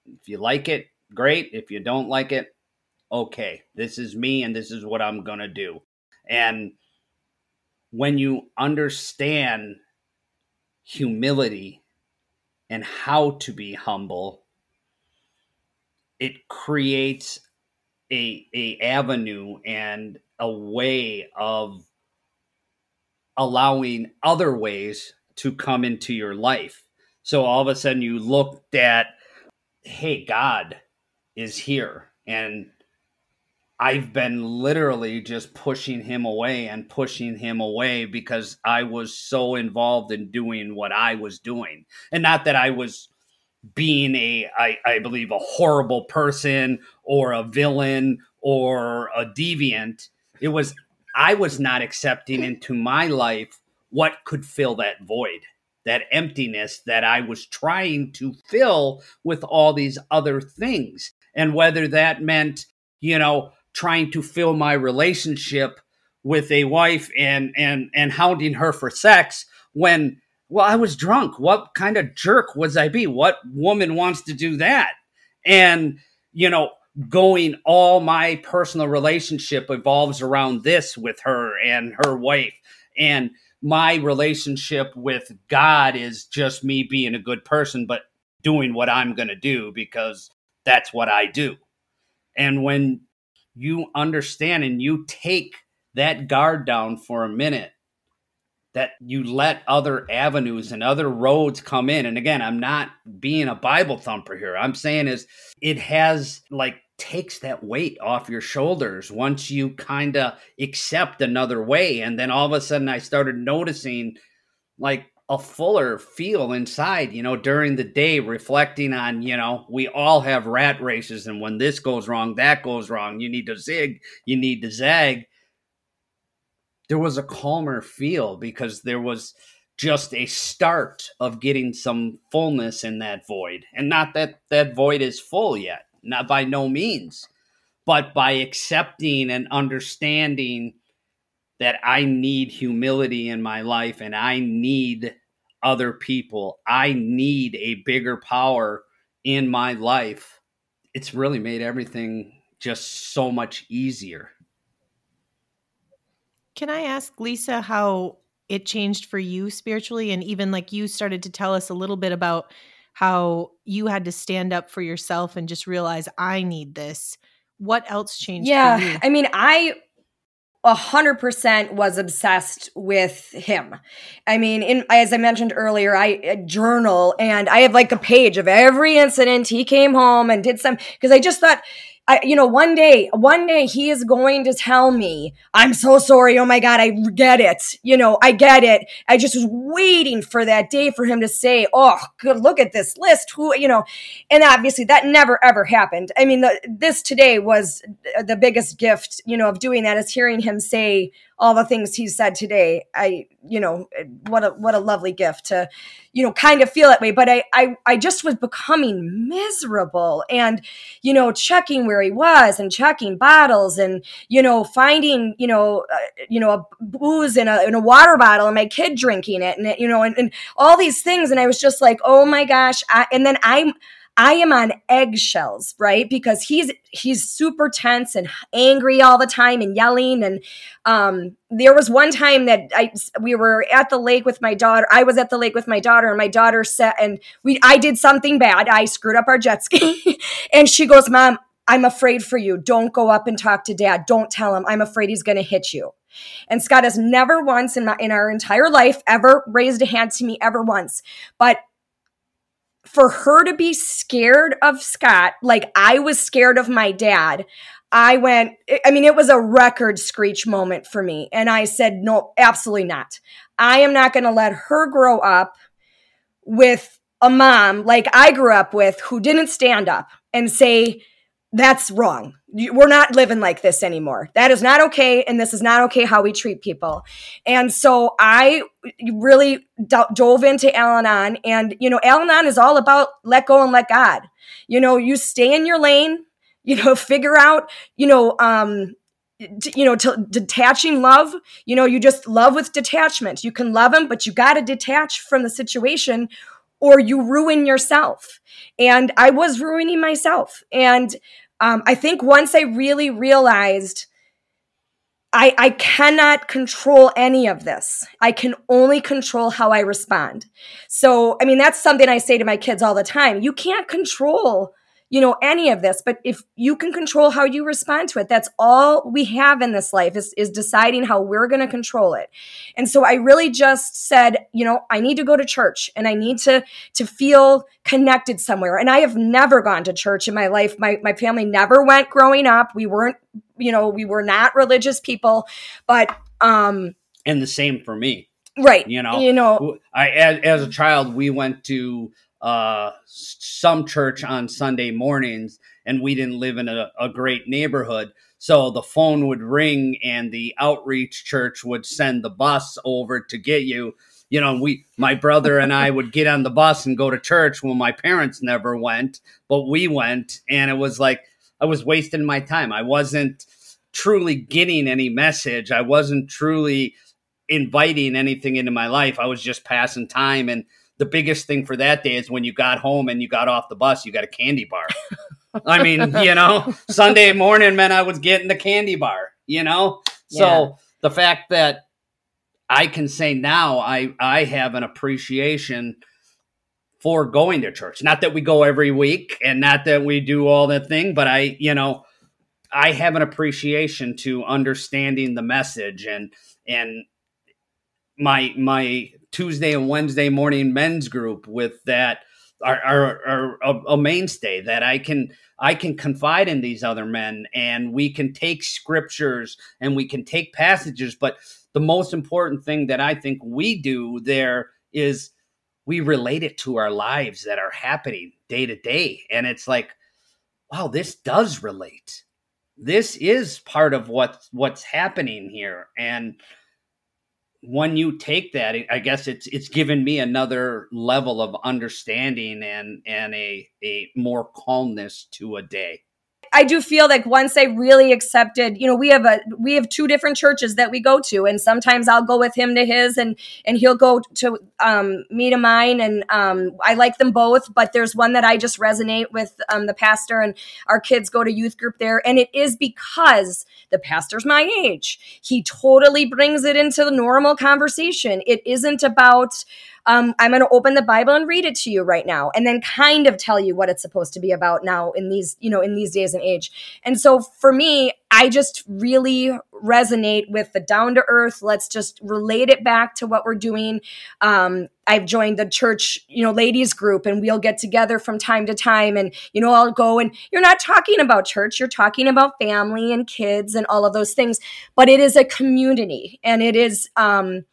If you like it, great. If you don't like it, okay. This is me and this is what I'm gonna do. And when you understand humility and how to be humble it creates a a avenue and a way of allowing other ways to come into your life. So all of a sudden you looked at, hey, God is here. And I've been literally just pushing him away and pushing him away because I was so involved in doing what I was doing. And not that I was being a I, I believe a horrible person or a villain or a deviant it was i was not accepting into my life what could fill that void that emptiness that I was trying to fill with all these other things. And whether that meant, you know, trying to fill my relationship with a wife and and and hounding her for sex when well I was drunk. What kind of jerk was I be? What woman wants to do that? And you know, going all my personal relationship evolves around this with her and her wife and my relationship with God is just me being a good person but doing what I'm going to do because that's what I do. And when you understand and you take that guard down for a minute that you let other avenues and other roads come in and again i'm not being a bible thumper here i'm saying is it has like takes that weight off your shoulders once you kind of accept another way and then all of a sudden i started noticing like a fuller feel inside, you know, during the day, reflecting on, you know, we all have rat races, and when this goes wrong, that goes wrong. You need to zig, you need to zag. There was a calmer feel because there was just a start of getting some fullness in that void. And not that that void is full yet, not by no means, but by accepting and understanding that I need humility in my life and I need other people. I need a bigger power in my life. It's really made everything just so much easier. Can I ask Lisa how it changed for you spiritually? And even like you started to tell us a little bit about how you had to stand up for yourself and just realize, I need this. What else changed? Yeah. I mean, I a hundred percent was obsessed with him. I mean, in as I mentioned earlier, I, I journal and I have like a page of every incident he came home and did some because I just thought I, you know, one day, one day he is going to tell me, I'm so sorry. Oh my God, I get it. You know, I get it. I just was waiting for that day for him to say, Oh, good, look at this list. Who, you know, and obviously that never ever happened. I mean, the, this today was the biggest gift, you know, of doing that is hearing him say, all the things he said today. I, you know, what a what a lovely gift to, you know, kind of feel that way. But I I I just was becoming miserable and, you know, checking where he was and checking bottles and, you know, finding, you know, uh, you know, a booze in a in a water bottle and my kid drinking it and you know, and, and all these things. And I was just like, oh my gosh. I, and then I'm I am on eggshells, right? Because he's he's super tense and angry all the time and yelling. And um, there was one time that I we were at the lake with my daughter. I was at the lake with my daughter, and my daughter said, and we I did something bad. I screwed up our jet ski, and she goes, "Mom, I'm afraid for you. Don't go up and talk to Dad. Don't tell him. I'm afraid he's going to hit you." And Scott has never once in my, in our entire life ever raised a hand to me ever once. But for her to be scared of Scott, like I was scared of my dad, I went, I mean, it was a record screech moment for me. And I said, no, absolutely not. I am not going to let her grow up with a mom like I grew up with who didn't stand up and say, that's wrong. We're not living like this anymore. That is not okay. And this is not okay how we treat people. And so I really dove into Al Anon. And, you know, Al Anon is all about let go and let God. You know, you stay in your lane, you know, figure out, you know, um, you know, detaching love, you know, you just love with detachment. You can love them, but you got to detach from the situation or you ruin yourself. And I was ruining myself. And um, I think once I really realized I, I cannot control any of this. I can only control how I respond. So, I mean, that's something I say to my kids all the time. You can't control you know, any of this. But if you can control how you respond to it, that's all we have in this life is, is deciding how we're going to control it. And so I really just said, you know, I need to go to church and I need to, to feel connected somewhere. And I have never gone to church in my life. My, my family never went growing up. We weren't, you know, we were not religious people, but, um, and the same for me right you know you know i as, as a child we went to uh, some church on Sunday mornings, and we didn't live in a, a great neighborhood. So the phone would ring, and the outreach church would send the bus over to get you, you know, we, my brother and I would get on the bus and go to church when my parents never went, but we went. And it was like, I was wasting my time. I wasn't truly getting any message. I wasn't truly inviting anything into my life. I was just passing time. And the biggest thing for that day is when you got home and you got off the bus, you got a candy bar. I mean, you know, Sunday morning meant I was getting the candy bar, you know? So yeah. the fact that I can say now I I have an appreciation for going to church. Not that we go every week and not that we do all that thing, but I, you know, I have an appreciation to understanding the message and and my my Tuesday and Wednesday morning men's group with that are, are, are a, a, mainstay that I can I can confide in these other men and we can take scriptures and we can take passages. But the most important thing that I think we do there is we relate it to our lives that are happening day to day. And it's like wow this does relate. This is part of what what's happening here. And when you take that, I guess it's it's given me another level of understanding and and a a more calmness to a day. I do feel like once I really accepted, you know, we have a we have two different churches that we go to, and sometimes I'll go with him to his, and and he'll go to um, me to mine, and um, I like them both. But there's one that I just resonate with um, the pastor, and our kids go to youth group there, and it is because the pastor's my age. He totally brings it into the normal conversation. It isn't about um, I'm going to open the Bible and read it to you right now, and then kind of tell you what it's supposed to be about now in these, you know, in these days and age. And so for me, I just really resonate with the down to earth. Let's just relate it back to what we're doing. Um, I've joined the church, you know, ladies group, and we'll get together from time to time. And, you know, I'll go and you're not talking about church, you're talking about family and kids and all of those things. But it is a community and it is, um,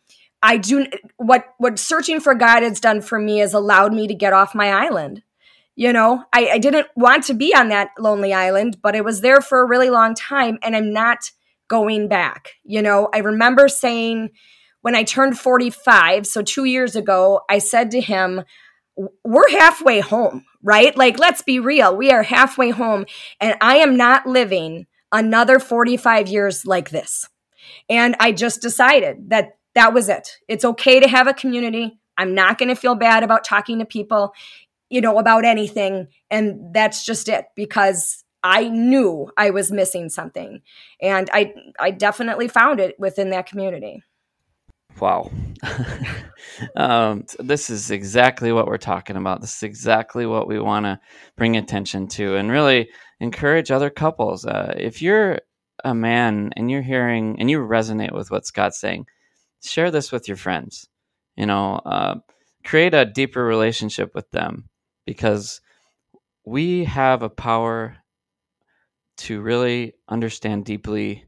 I do what what searching for God has done for me has allowed me to get off my island. You know, I, I didn't want to be on that lonely island, but it was there for a really long time, and I'm not going back. You know, I remember saying when I turned 45, so two years ago, I said to him, We're halfway home, right? Like, let's be real. We are halfway home, and I am not living another 45 years like this. And I just decided that that was it. It's okay to have a community. I'm not going to feel bad about talking to people, you know, about anything. And that's just it because I knew I was missing something. And I I definitely found it within that community. Wow. um, this is exactly what we're talking about. This is exactly what we want to bring attention to and really encourage other couples. Uh, if you're a man and you're hearing and you resonate with what Scott's saying, share this with your friends. You know, uh, create a deeper relationship with them because we have a power to really understand deeply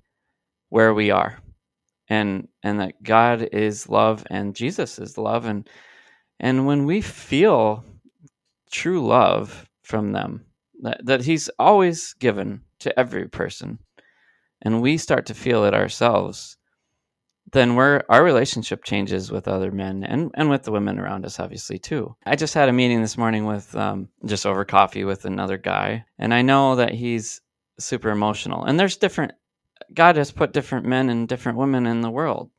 where we are and and that God is love and Jesus is love and and when we feel true love from them that, that he's always given to every person and we start to feel it ourselves then we're our relationship changes with other men and and with the women around us obviously too. I just had a meeting this morning with um, just over coffee with another guy and i know that he's super emotional and there's different god has put different men and different women in the world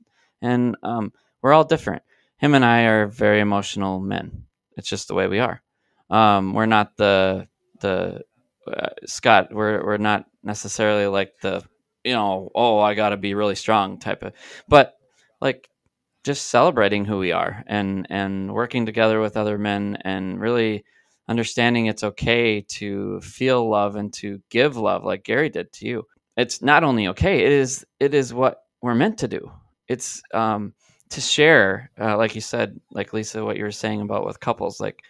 and um, we're all different. Him and i are very emotional men. It's just the way we are. Um, we're not the the uh, scott we're, we're not necessarily like the you know, oh, I got to be really strong type of, but like just celebrating who we are and and working together with other men and really understanding it's okay to feel love and to give love like Gary did to you. It's not only okay; it is it is what we're meant to do. It's um, to share, uh, like you said, like Lisa, what you were saying about with couples, like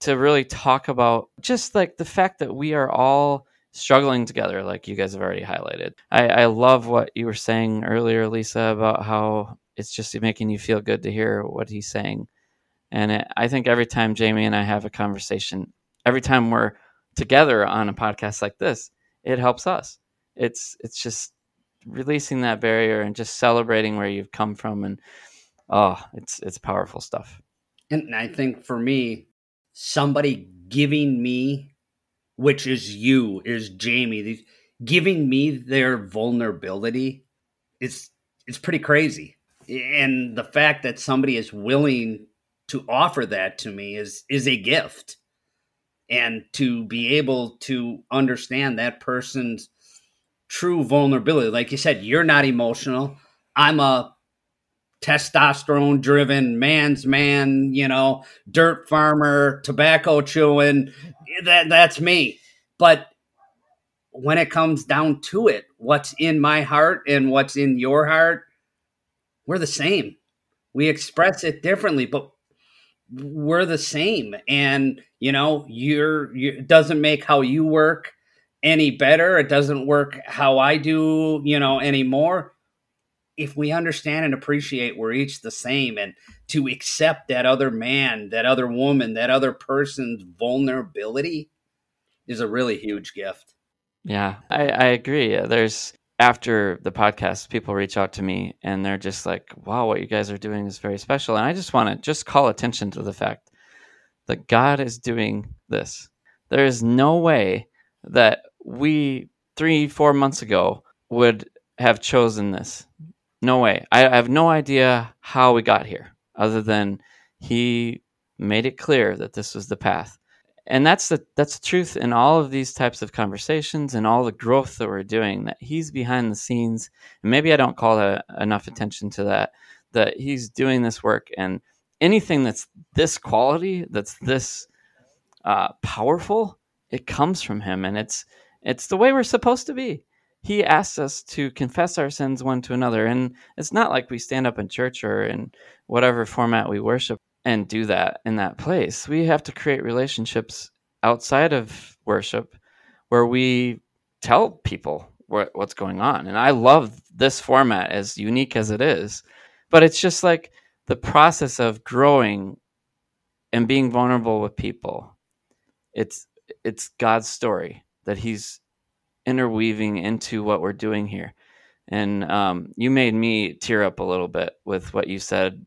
to really talk about just like the fact that we are all struggling together, like you guys have already highlighted. I, I love what you were saying earlier, Lisa, about how it's just making you feel good to hear what he's saying. And it, I think every time Jamie and I have a conversation, every time we're together on a podcast like this, it helps us. It's it's just releasing that barrier and just celebrating where you've come from and oh, it's it's powerful stuff. And I think for me, somebody giving me, which is you, is Jamie, giving me their vulnerability is it's pretty crazy. And the fact that somebody is willing to offer that to me is is a gift. And to be able to understand that person's true vulnerability. Like you said, you're not emotional. I'm a testosterone driven man's man, you know, dirt farmer, tobacco chewing. That that's me. But when it comes down to it, what's in my heart and what's in your heart, we're the same. We express it differently, but we're the same. And you know, you're you, it doesn't make how you work any better. It doesn't work how I do, you know, anymore if we understand and appreciate we're each the same and to accept that other man, that other woman, that other person's vulnerability is a really huge gift. Yeah, I, I agree. There's after the podcast, people reach out to me and they're just like, wow, what you guys are doing is very special. And I just want to just call attention to the fact that God is doing this. There is no way that we three, four months ago would have chosen this. No way. I, I have no idea how we got here, other than he made it clear that this was the path. And that's the that's the truth in all of these types of conversations and all the growth that we're doing. That he's behind the scenes, and maybe I don't call that enough attention to that. That he's doing this work, and anything that's this quality, that's this uh, powerful, it comes from him, and it's it's the way we're supposed to be he asks us to confess our sins one to another. And it's not like we stand up in church or in whatever format we worship and do that in that place. We have to create relationships outside of worship where we tell people what, what's going on. And I love this format, as unique as it is. But it's just like the process of growing and being vulnerable with people. It's it's God's story that He's interweaving into what we're doing here. And um, you made me tear up a little bit with what you said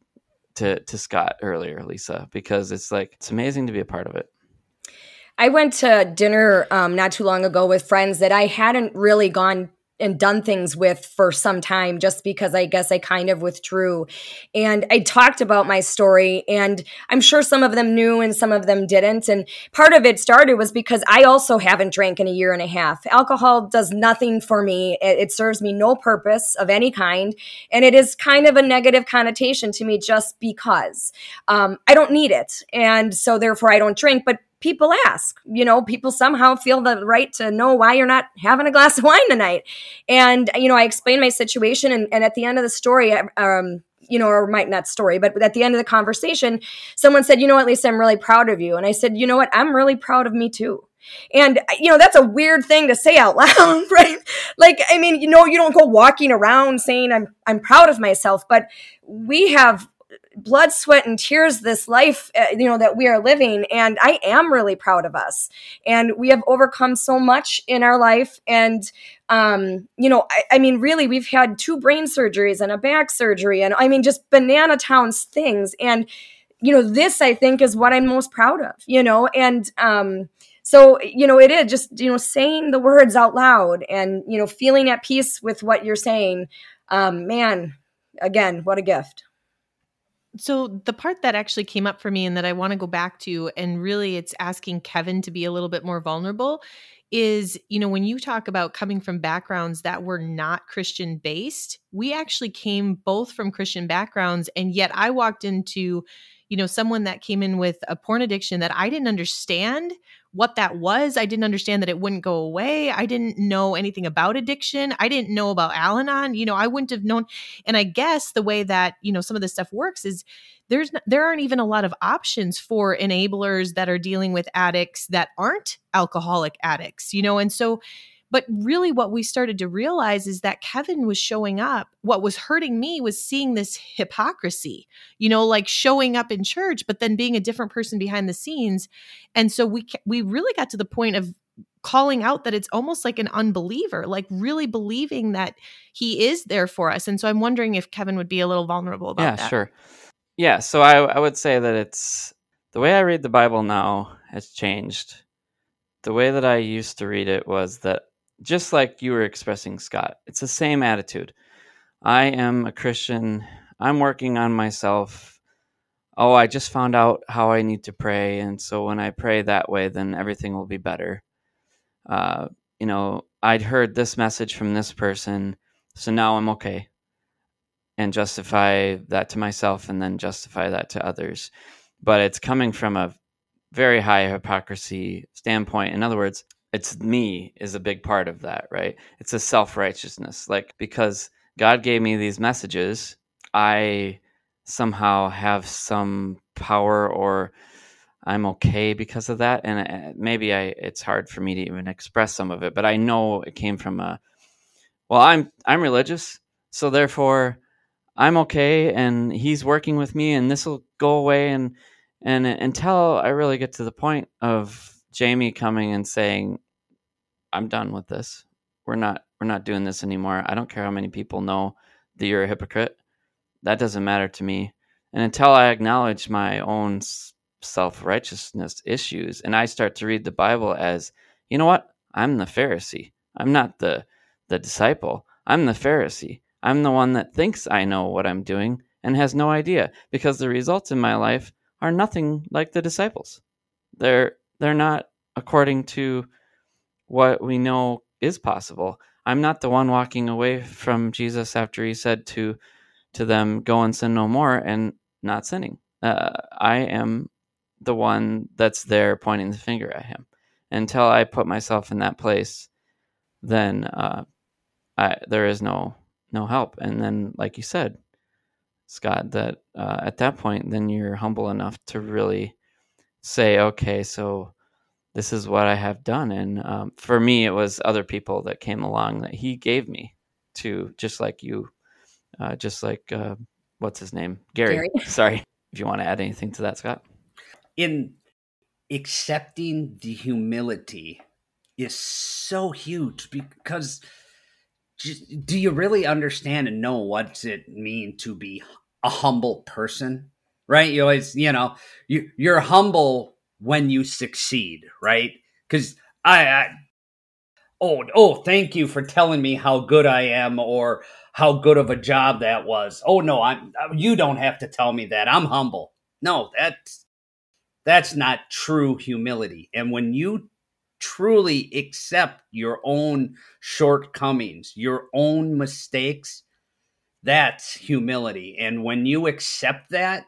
to to Scott earlier, Lisa, because it's like it's amazing to be a part of it. I went to dinner um, not too long ago with friends that I hadn't really gone and done things with for some time just because I guess I kind of withdrew. And I talked about my story, and I'm sure some of them knew and some of them didn't. And part of it started was because I also haven't drank in a year and a half. Alcohol does nothing for me, it, it serves me no purpose of any kind. And it is kind of a negative connotation to me just because um, I don't need it. And so therefore I don't drink. But people ask. You know, people somehow feel the right to know why you're not having a glass of wine tonight. And, you know, I explained my situation. And, and at the end of the story, um, you know, or might not story, but at the end of the conversation, someone said, you know, at least I'm really proud of you. And I said, you know what? I'm really proud of me too. And you know that's a weird thing to say out loud, right? Like I mean, you know, you don't go walking around saying I'm I'm proud of myself, but we have blood, sweat, and tears this life, uh, you know, that we are living. And I am really proud of us. And we have overcome so much in our life. And, um, you know, I, I mean, really, we've had two brain surgeries and a back surgery. And I mean, just banana towns things. And, you know, this I think is what I'm most proud of, you know, and, um, so you know it is just you know saying the words out loud and you know feeling at peace with what you're saying um man again what a gift so the part that actually came up for me and that I want to go back to and really it's asking Kevin to be a little bit more vulnerable is you know when you talk about coming from backgrounds that were not Christian based we actually came both from Christian backgrounds and yet I walked into you know someone that came in with a porn addiction that I didn't understand what that was. I didn't understand that it wouldn't go away. I didn't know anything about addiction. I didn't know about Al Anon. You know, I wouldn't have known. And I guess the way that, you know, some of this stuff works is there's there aren't even a lot of options for enablers that are dealing with addicts that aren't alcoholic addicts, you know. And so but really, what we started to realize is that Kevin was showing up. What was hurting me was seeing this hypocrisy, you know, like showing up in church, but then being a different person behind the scenes. And so we we really got to the point of calling out that it's almost like an unbeliever, like really believing that he is there for us. And so I'm wondering if Kevin would be a little vulnerable about yeah, that. Yeah, sure. Yeah, so I, I would say that it's the way I read the Bible now has changed. The way that I used to read it was that just like you were expressing, Scott, it's the same attitude. I am a Christian. I'm working on myself. Oh, I just found out how I need to pray. And so when I pray that way, then everything will be better. Uh, you know, I'd heard this message from this person. So now I'm okay. And justify that to myself and then justify that to others. But it's coming from a very high hypocrisy standpoint. In other words, it's me is a big part of that, right? It's a self righteousness. Like, because God gave me these messages, I somehow have some power or I'm okay because of that. And uh, maybe I, it's hard for me to even express some of it, but I know it came from a, well, I'm, I'm religious. So therefore I'm okay. And he's working with me and this will go away. And, and until I really get to the point of Jamie coming and saying, I'm done with this. We're not, we're not doing this anymore. I don't care how many people know that you're a hypocrite. That doesn't matter to me. And until I acknowledge my own self righteousness issues and I start to read the Bible as, you know what? I'm the Pharisee. I'm not the the disciple. I'm the Pharisee. I'm the one that thinks I know what I'm doing and has no idea because the results in my life are nothing like the disciples. They're they're not according to what we know is possible. I'm not the one walking away from Jesus after he said to to them, "Go and sin no more," and not sinning. Uh, I am the one that's there pointing the finger at him. Until I put myself in that place, then uh, I, there is no no help. And then, like you said, Scott, that uh, at that point, then you're humble enough to really say, okay, so this is what I have done. And um, for me, it was other people that came along that he gave me to, just like you, uh, just like uh, what's his name, Gary. Gary. Sorry, if you want to add anything to that, Scott in accepting the humility is so huge because just, do you really understand and know what it mean to be a humble person right? You always you know you you're humble when you succeed right? Because I, I oh oh thank you for telling me how good i am or how good of a job that was. Oh no i'm you don't have to tell me that. I'm humble. No that's that's not true humility. And when you truly accept your own shortcomings, your own mistakes, that's humility. And when you accept that,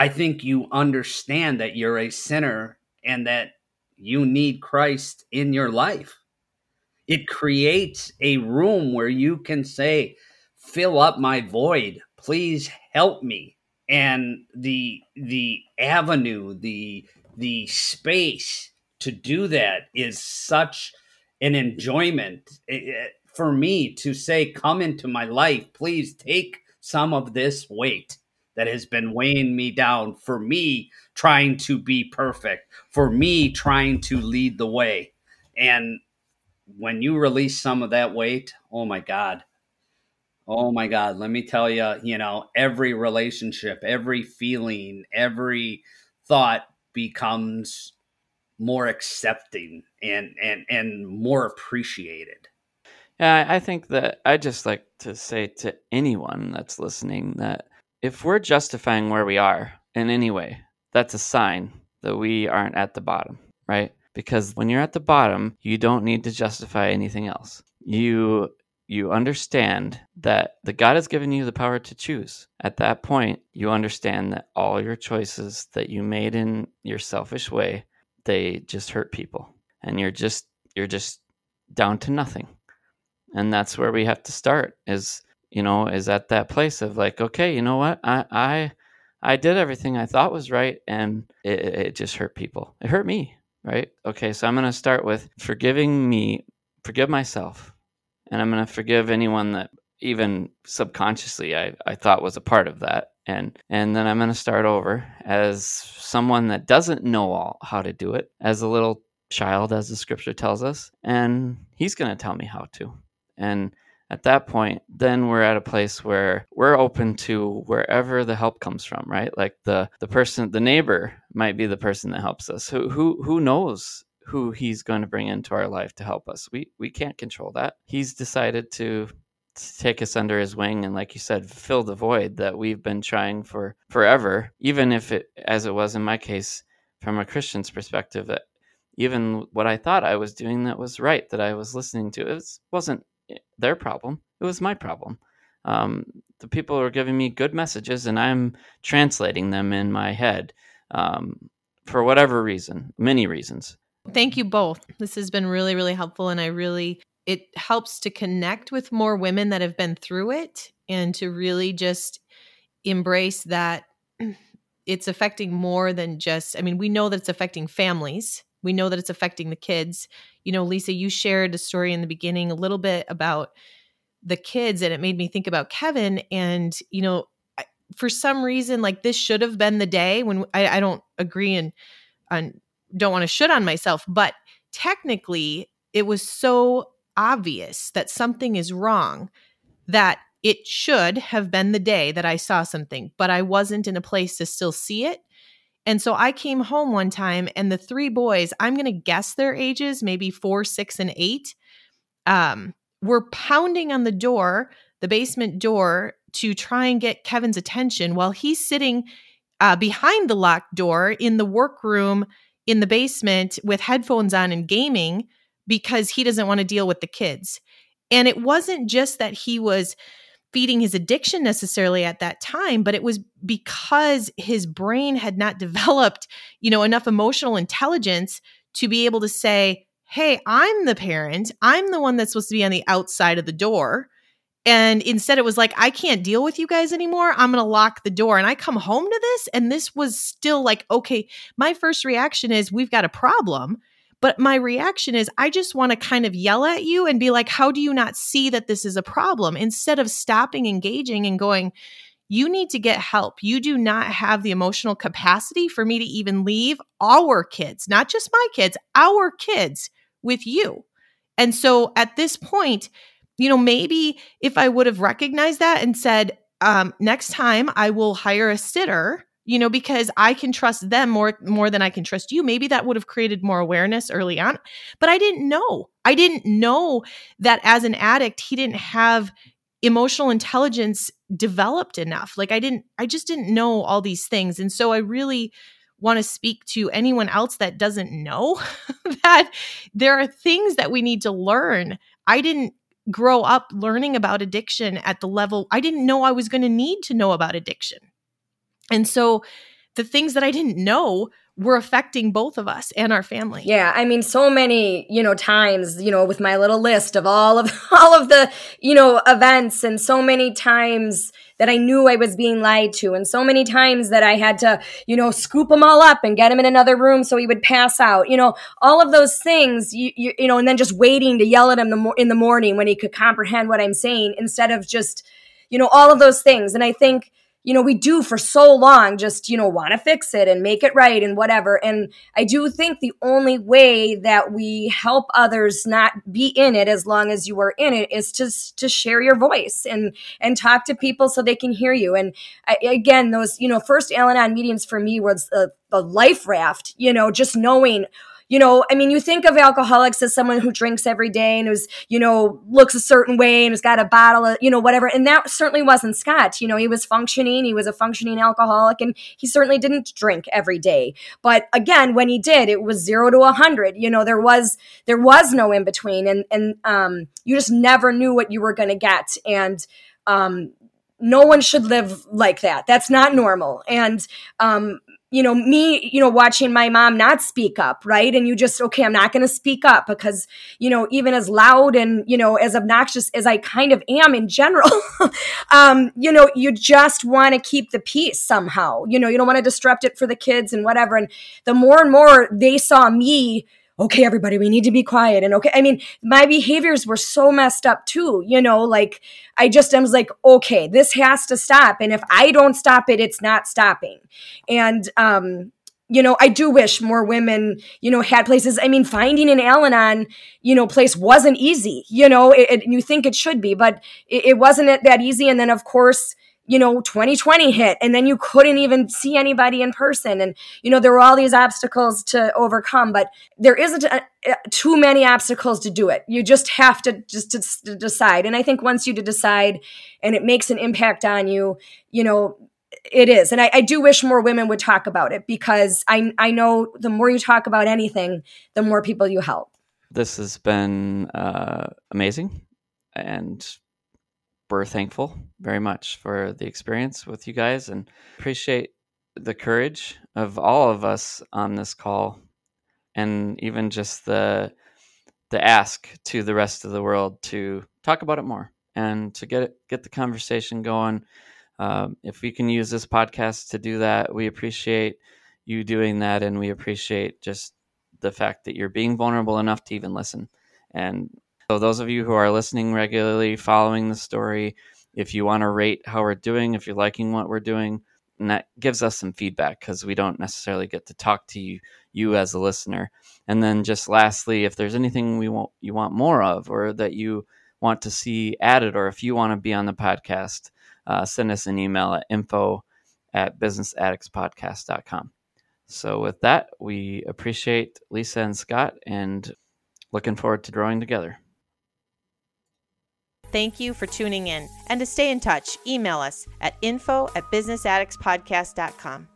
I think you understand that you're a sinner and that you need Christ in your life. It creates a room where you can say, Fill up my void. Please help me and the the avenue the the space to do that is such an enjoyment for me to say come into my life please take some of this weight that has been weighing me down for me trying to be perfect for me trying to lead the way. And when you release some of that weight oh my god. Oh my God, let me tell you, you know, every relationship, every feeling, every thought becomes more accepting and and and more appreciated. Yeah, I think that I just like to say to anyone that's listening that if we're justifying where we are in any way, that's a sign that we aren't at the bottom, right? Because when you're at the bottom, you don't need to justify anything else. You you understand that the God has given you the power to choose. At that point, you understand that all your choices that you made in your selfish way, they just hurt people. And you're just you're just down to nothing. And that's where we have to start is, you know, is at that place of like, okay, you know what? I I I did everything I thought was right and it, it just hurt people. It hurt me, right? Okay, so I'm going to start with forgiving me, forgive myself and I'm going to forgive anyone that even subconsciously I, I thought was a part of that and and then I'm going to start over as someone that doesn't know all how to do it as a little child, as the scripture tells us, and he's going to tell me how to. And at that point, then we're at a place where we're open to wherever the help comes from, right? Like the the person, the neighbor might be the person that helps us. Who who who knows who he's going to bring into our life to help us? We we can't control that. He's decided to take us under his wing and like you said fill the void that we've been trying for forever even if it as it was in my case from a christian's perspective that even what i thought i was doing that was right that i was listening to it wasn't their problem. It was my problem. Um, the people are giving me good messages, and I'm translating them in my head um, for whatever reason, many reasons. Thank you both. This has been really, really helpful, and I really it helps to connect with more women that have been through it, and to really just embrace that it's affecting more than just. I mean, we know that it's affecting families we know that it's affecting the kids. You know, Lisa, you shared a story in the beginning a little bit about the kids, and it made me think about Kevin. And, you know, for some reason, like this should have been the day when I, I don't agree and, and don't want to shit on myself, but technically, it was so obvious that something is wrong that it should have been the day that I saw something, but I wasn't in a place to still see it. And so I came home one time and the three boys, I'm going to guess their ages, maybe four, six, and eight, um, were pounding on the door, the basement door, to try and get Kevin's attention while he's sitting uh, behind the locked door in the workroom in the basement with headphones on and gaming because he doesn't want to deal with the kids. And it wasn't just that he was feeding his addiction necessarily at that time but it was because his brain had not developed you know enough emotional intelligence to be able to say hey i'm the parent. I'm the one that's supposed to be on the outside of the door. And instead it was like i can't deal with you guys anymore. I'm going to lock the door. And i come home to this and this was still like okay my first reaction is we've got a problem but my reaction is, I just want to kind of yell at you and be like, how do you not see that this is a problem? Instead of stopping engaging and going, you need to get help. You do not have the emotional capacity for me to even leave our kids, not just my kids, our kids with you. And so at this point, you know, maybe if I would have recognized that and said, um, next time I will hire a sitter you know because i can trust them more more than i can trust you. Maybe that would have created more awareness early on but i didn't know. I didn't know that as an addict he didn't have emotional intelligence developed enough. Like i didn't i just didn't know all these things. And so i really want to speak to anyone else that doesn't know that there are things that we need to learn. I didn't grow up learning about addiction at the level i didn't know i was going to need to know about addiction and so the things that I didn't know were affecting both of us and our family. Yeah, I mean so many, you know, times, you know, with my little list of all of all of the, you know, events and so many times that I knew I was being lied to and so many times that I had to, you know, scoop him all up and get him in another room so he would pass out. You know, all of those things, you you, you know, and then just waiting to yell at him the mo- in the morning when he could comprehend what I'm saying instead of just, you know, all of those things. And I think you know, we do for so long just, you know, want to fix it and make it right and whatever. And I do think the only way that we help others not be in it as long as you are in it is to, to share your voice and, and talk to people so they can hear you. And I, again, those, you know, first Al Anon meetings for me was a, a life raft, you know, just knowing, you know, I mean, you think of alcoholics as someone who drinks every day and who's, you know, looks a certain way and has got a bottle of, you know, whatever. And that certainly wasn't Scott. You know, he was functioning, he was a functioning alcoholic, and he certainly didn't drink every day. But again, when he did, it was zero to a hundred. You know, there was there was no in between, and and um, you just never knew what you were going to get, and um, no one should live like that. That's not normal. And um, you know, me, you know, watching my mom not speak up, right? And you just, okay, I'm not going to speak up because, you know, even as loud and, you know, as obnoxious as I kind of am in general, um, you know, you just want to keep the peace somehow. You know, you don't want to disrupt it for the kids and whatever. And the more and more they saw me, okay, everybody, we need to be quiet. And okay, I mean, my behaviors were so messed up too, you know, like I just I was like, okay, this has to stop. And if I don't stop it, it's not stopping. And um, you know, I do wish more women, you know, had places. I mean, finding an Al Anon, you know, place wasn't easy, you know, it, it, you think it should be, but it, it wasn't that easy. And then, of course, you know 2020 hit and then you couldn't even see anybody in person. And you know there were all these obstacles to overcome but there isn't a, a, too many obstacles to do it. You just have to just to, to decide. And i think once you decide and it makes an impact on you you know it is. And I, I, do wish more women would talk about it because I, I know the more you talk about anything the more people you help. This has been uh, amazing and we're thankful very much for the experience with you guys and appreciate the courage of all of us on this call and even just the the ask to the rest of the world to talk about it more and to get get the conversation going. Um, if we can use this podcast to do that we appreciate you doing that and we appreciate just the fact that you're being vulnerable enough to even listen and so, those of you who are listening regularly, following the story, if you want to rate how we're doing, if you're liking what we're doing, and that gives us some feedback because we don't necessarily get to talk to you, you as a listener. And then, just lastly, if there's anything we want you want more of, or that you want to see added, or if you want to be on the podcast, uh, send us an email at info at businessaddictspodcast.com. So, with that, we appreciate Lisa and Scott and looking forward to drawing together. Thank you for tuning in. And to stay in touch, email us at info at businessaddictspodcast.com.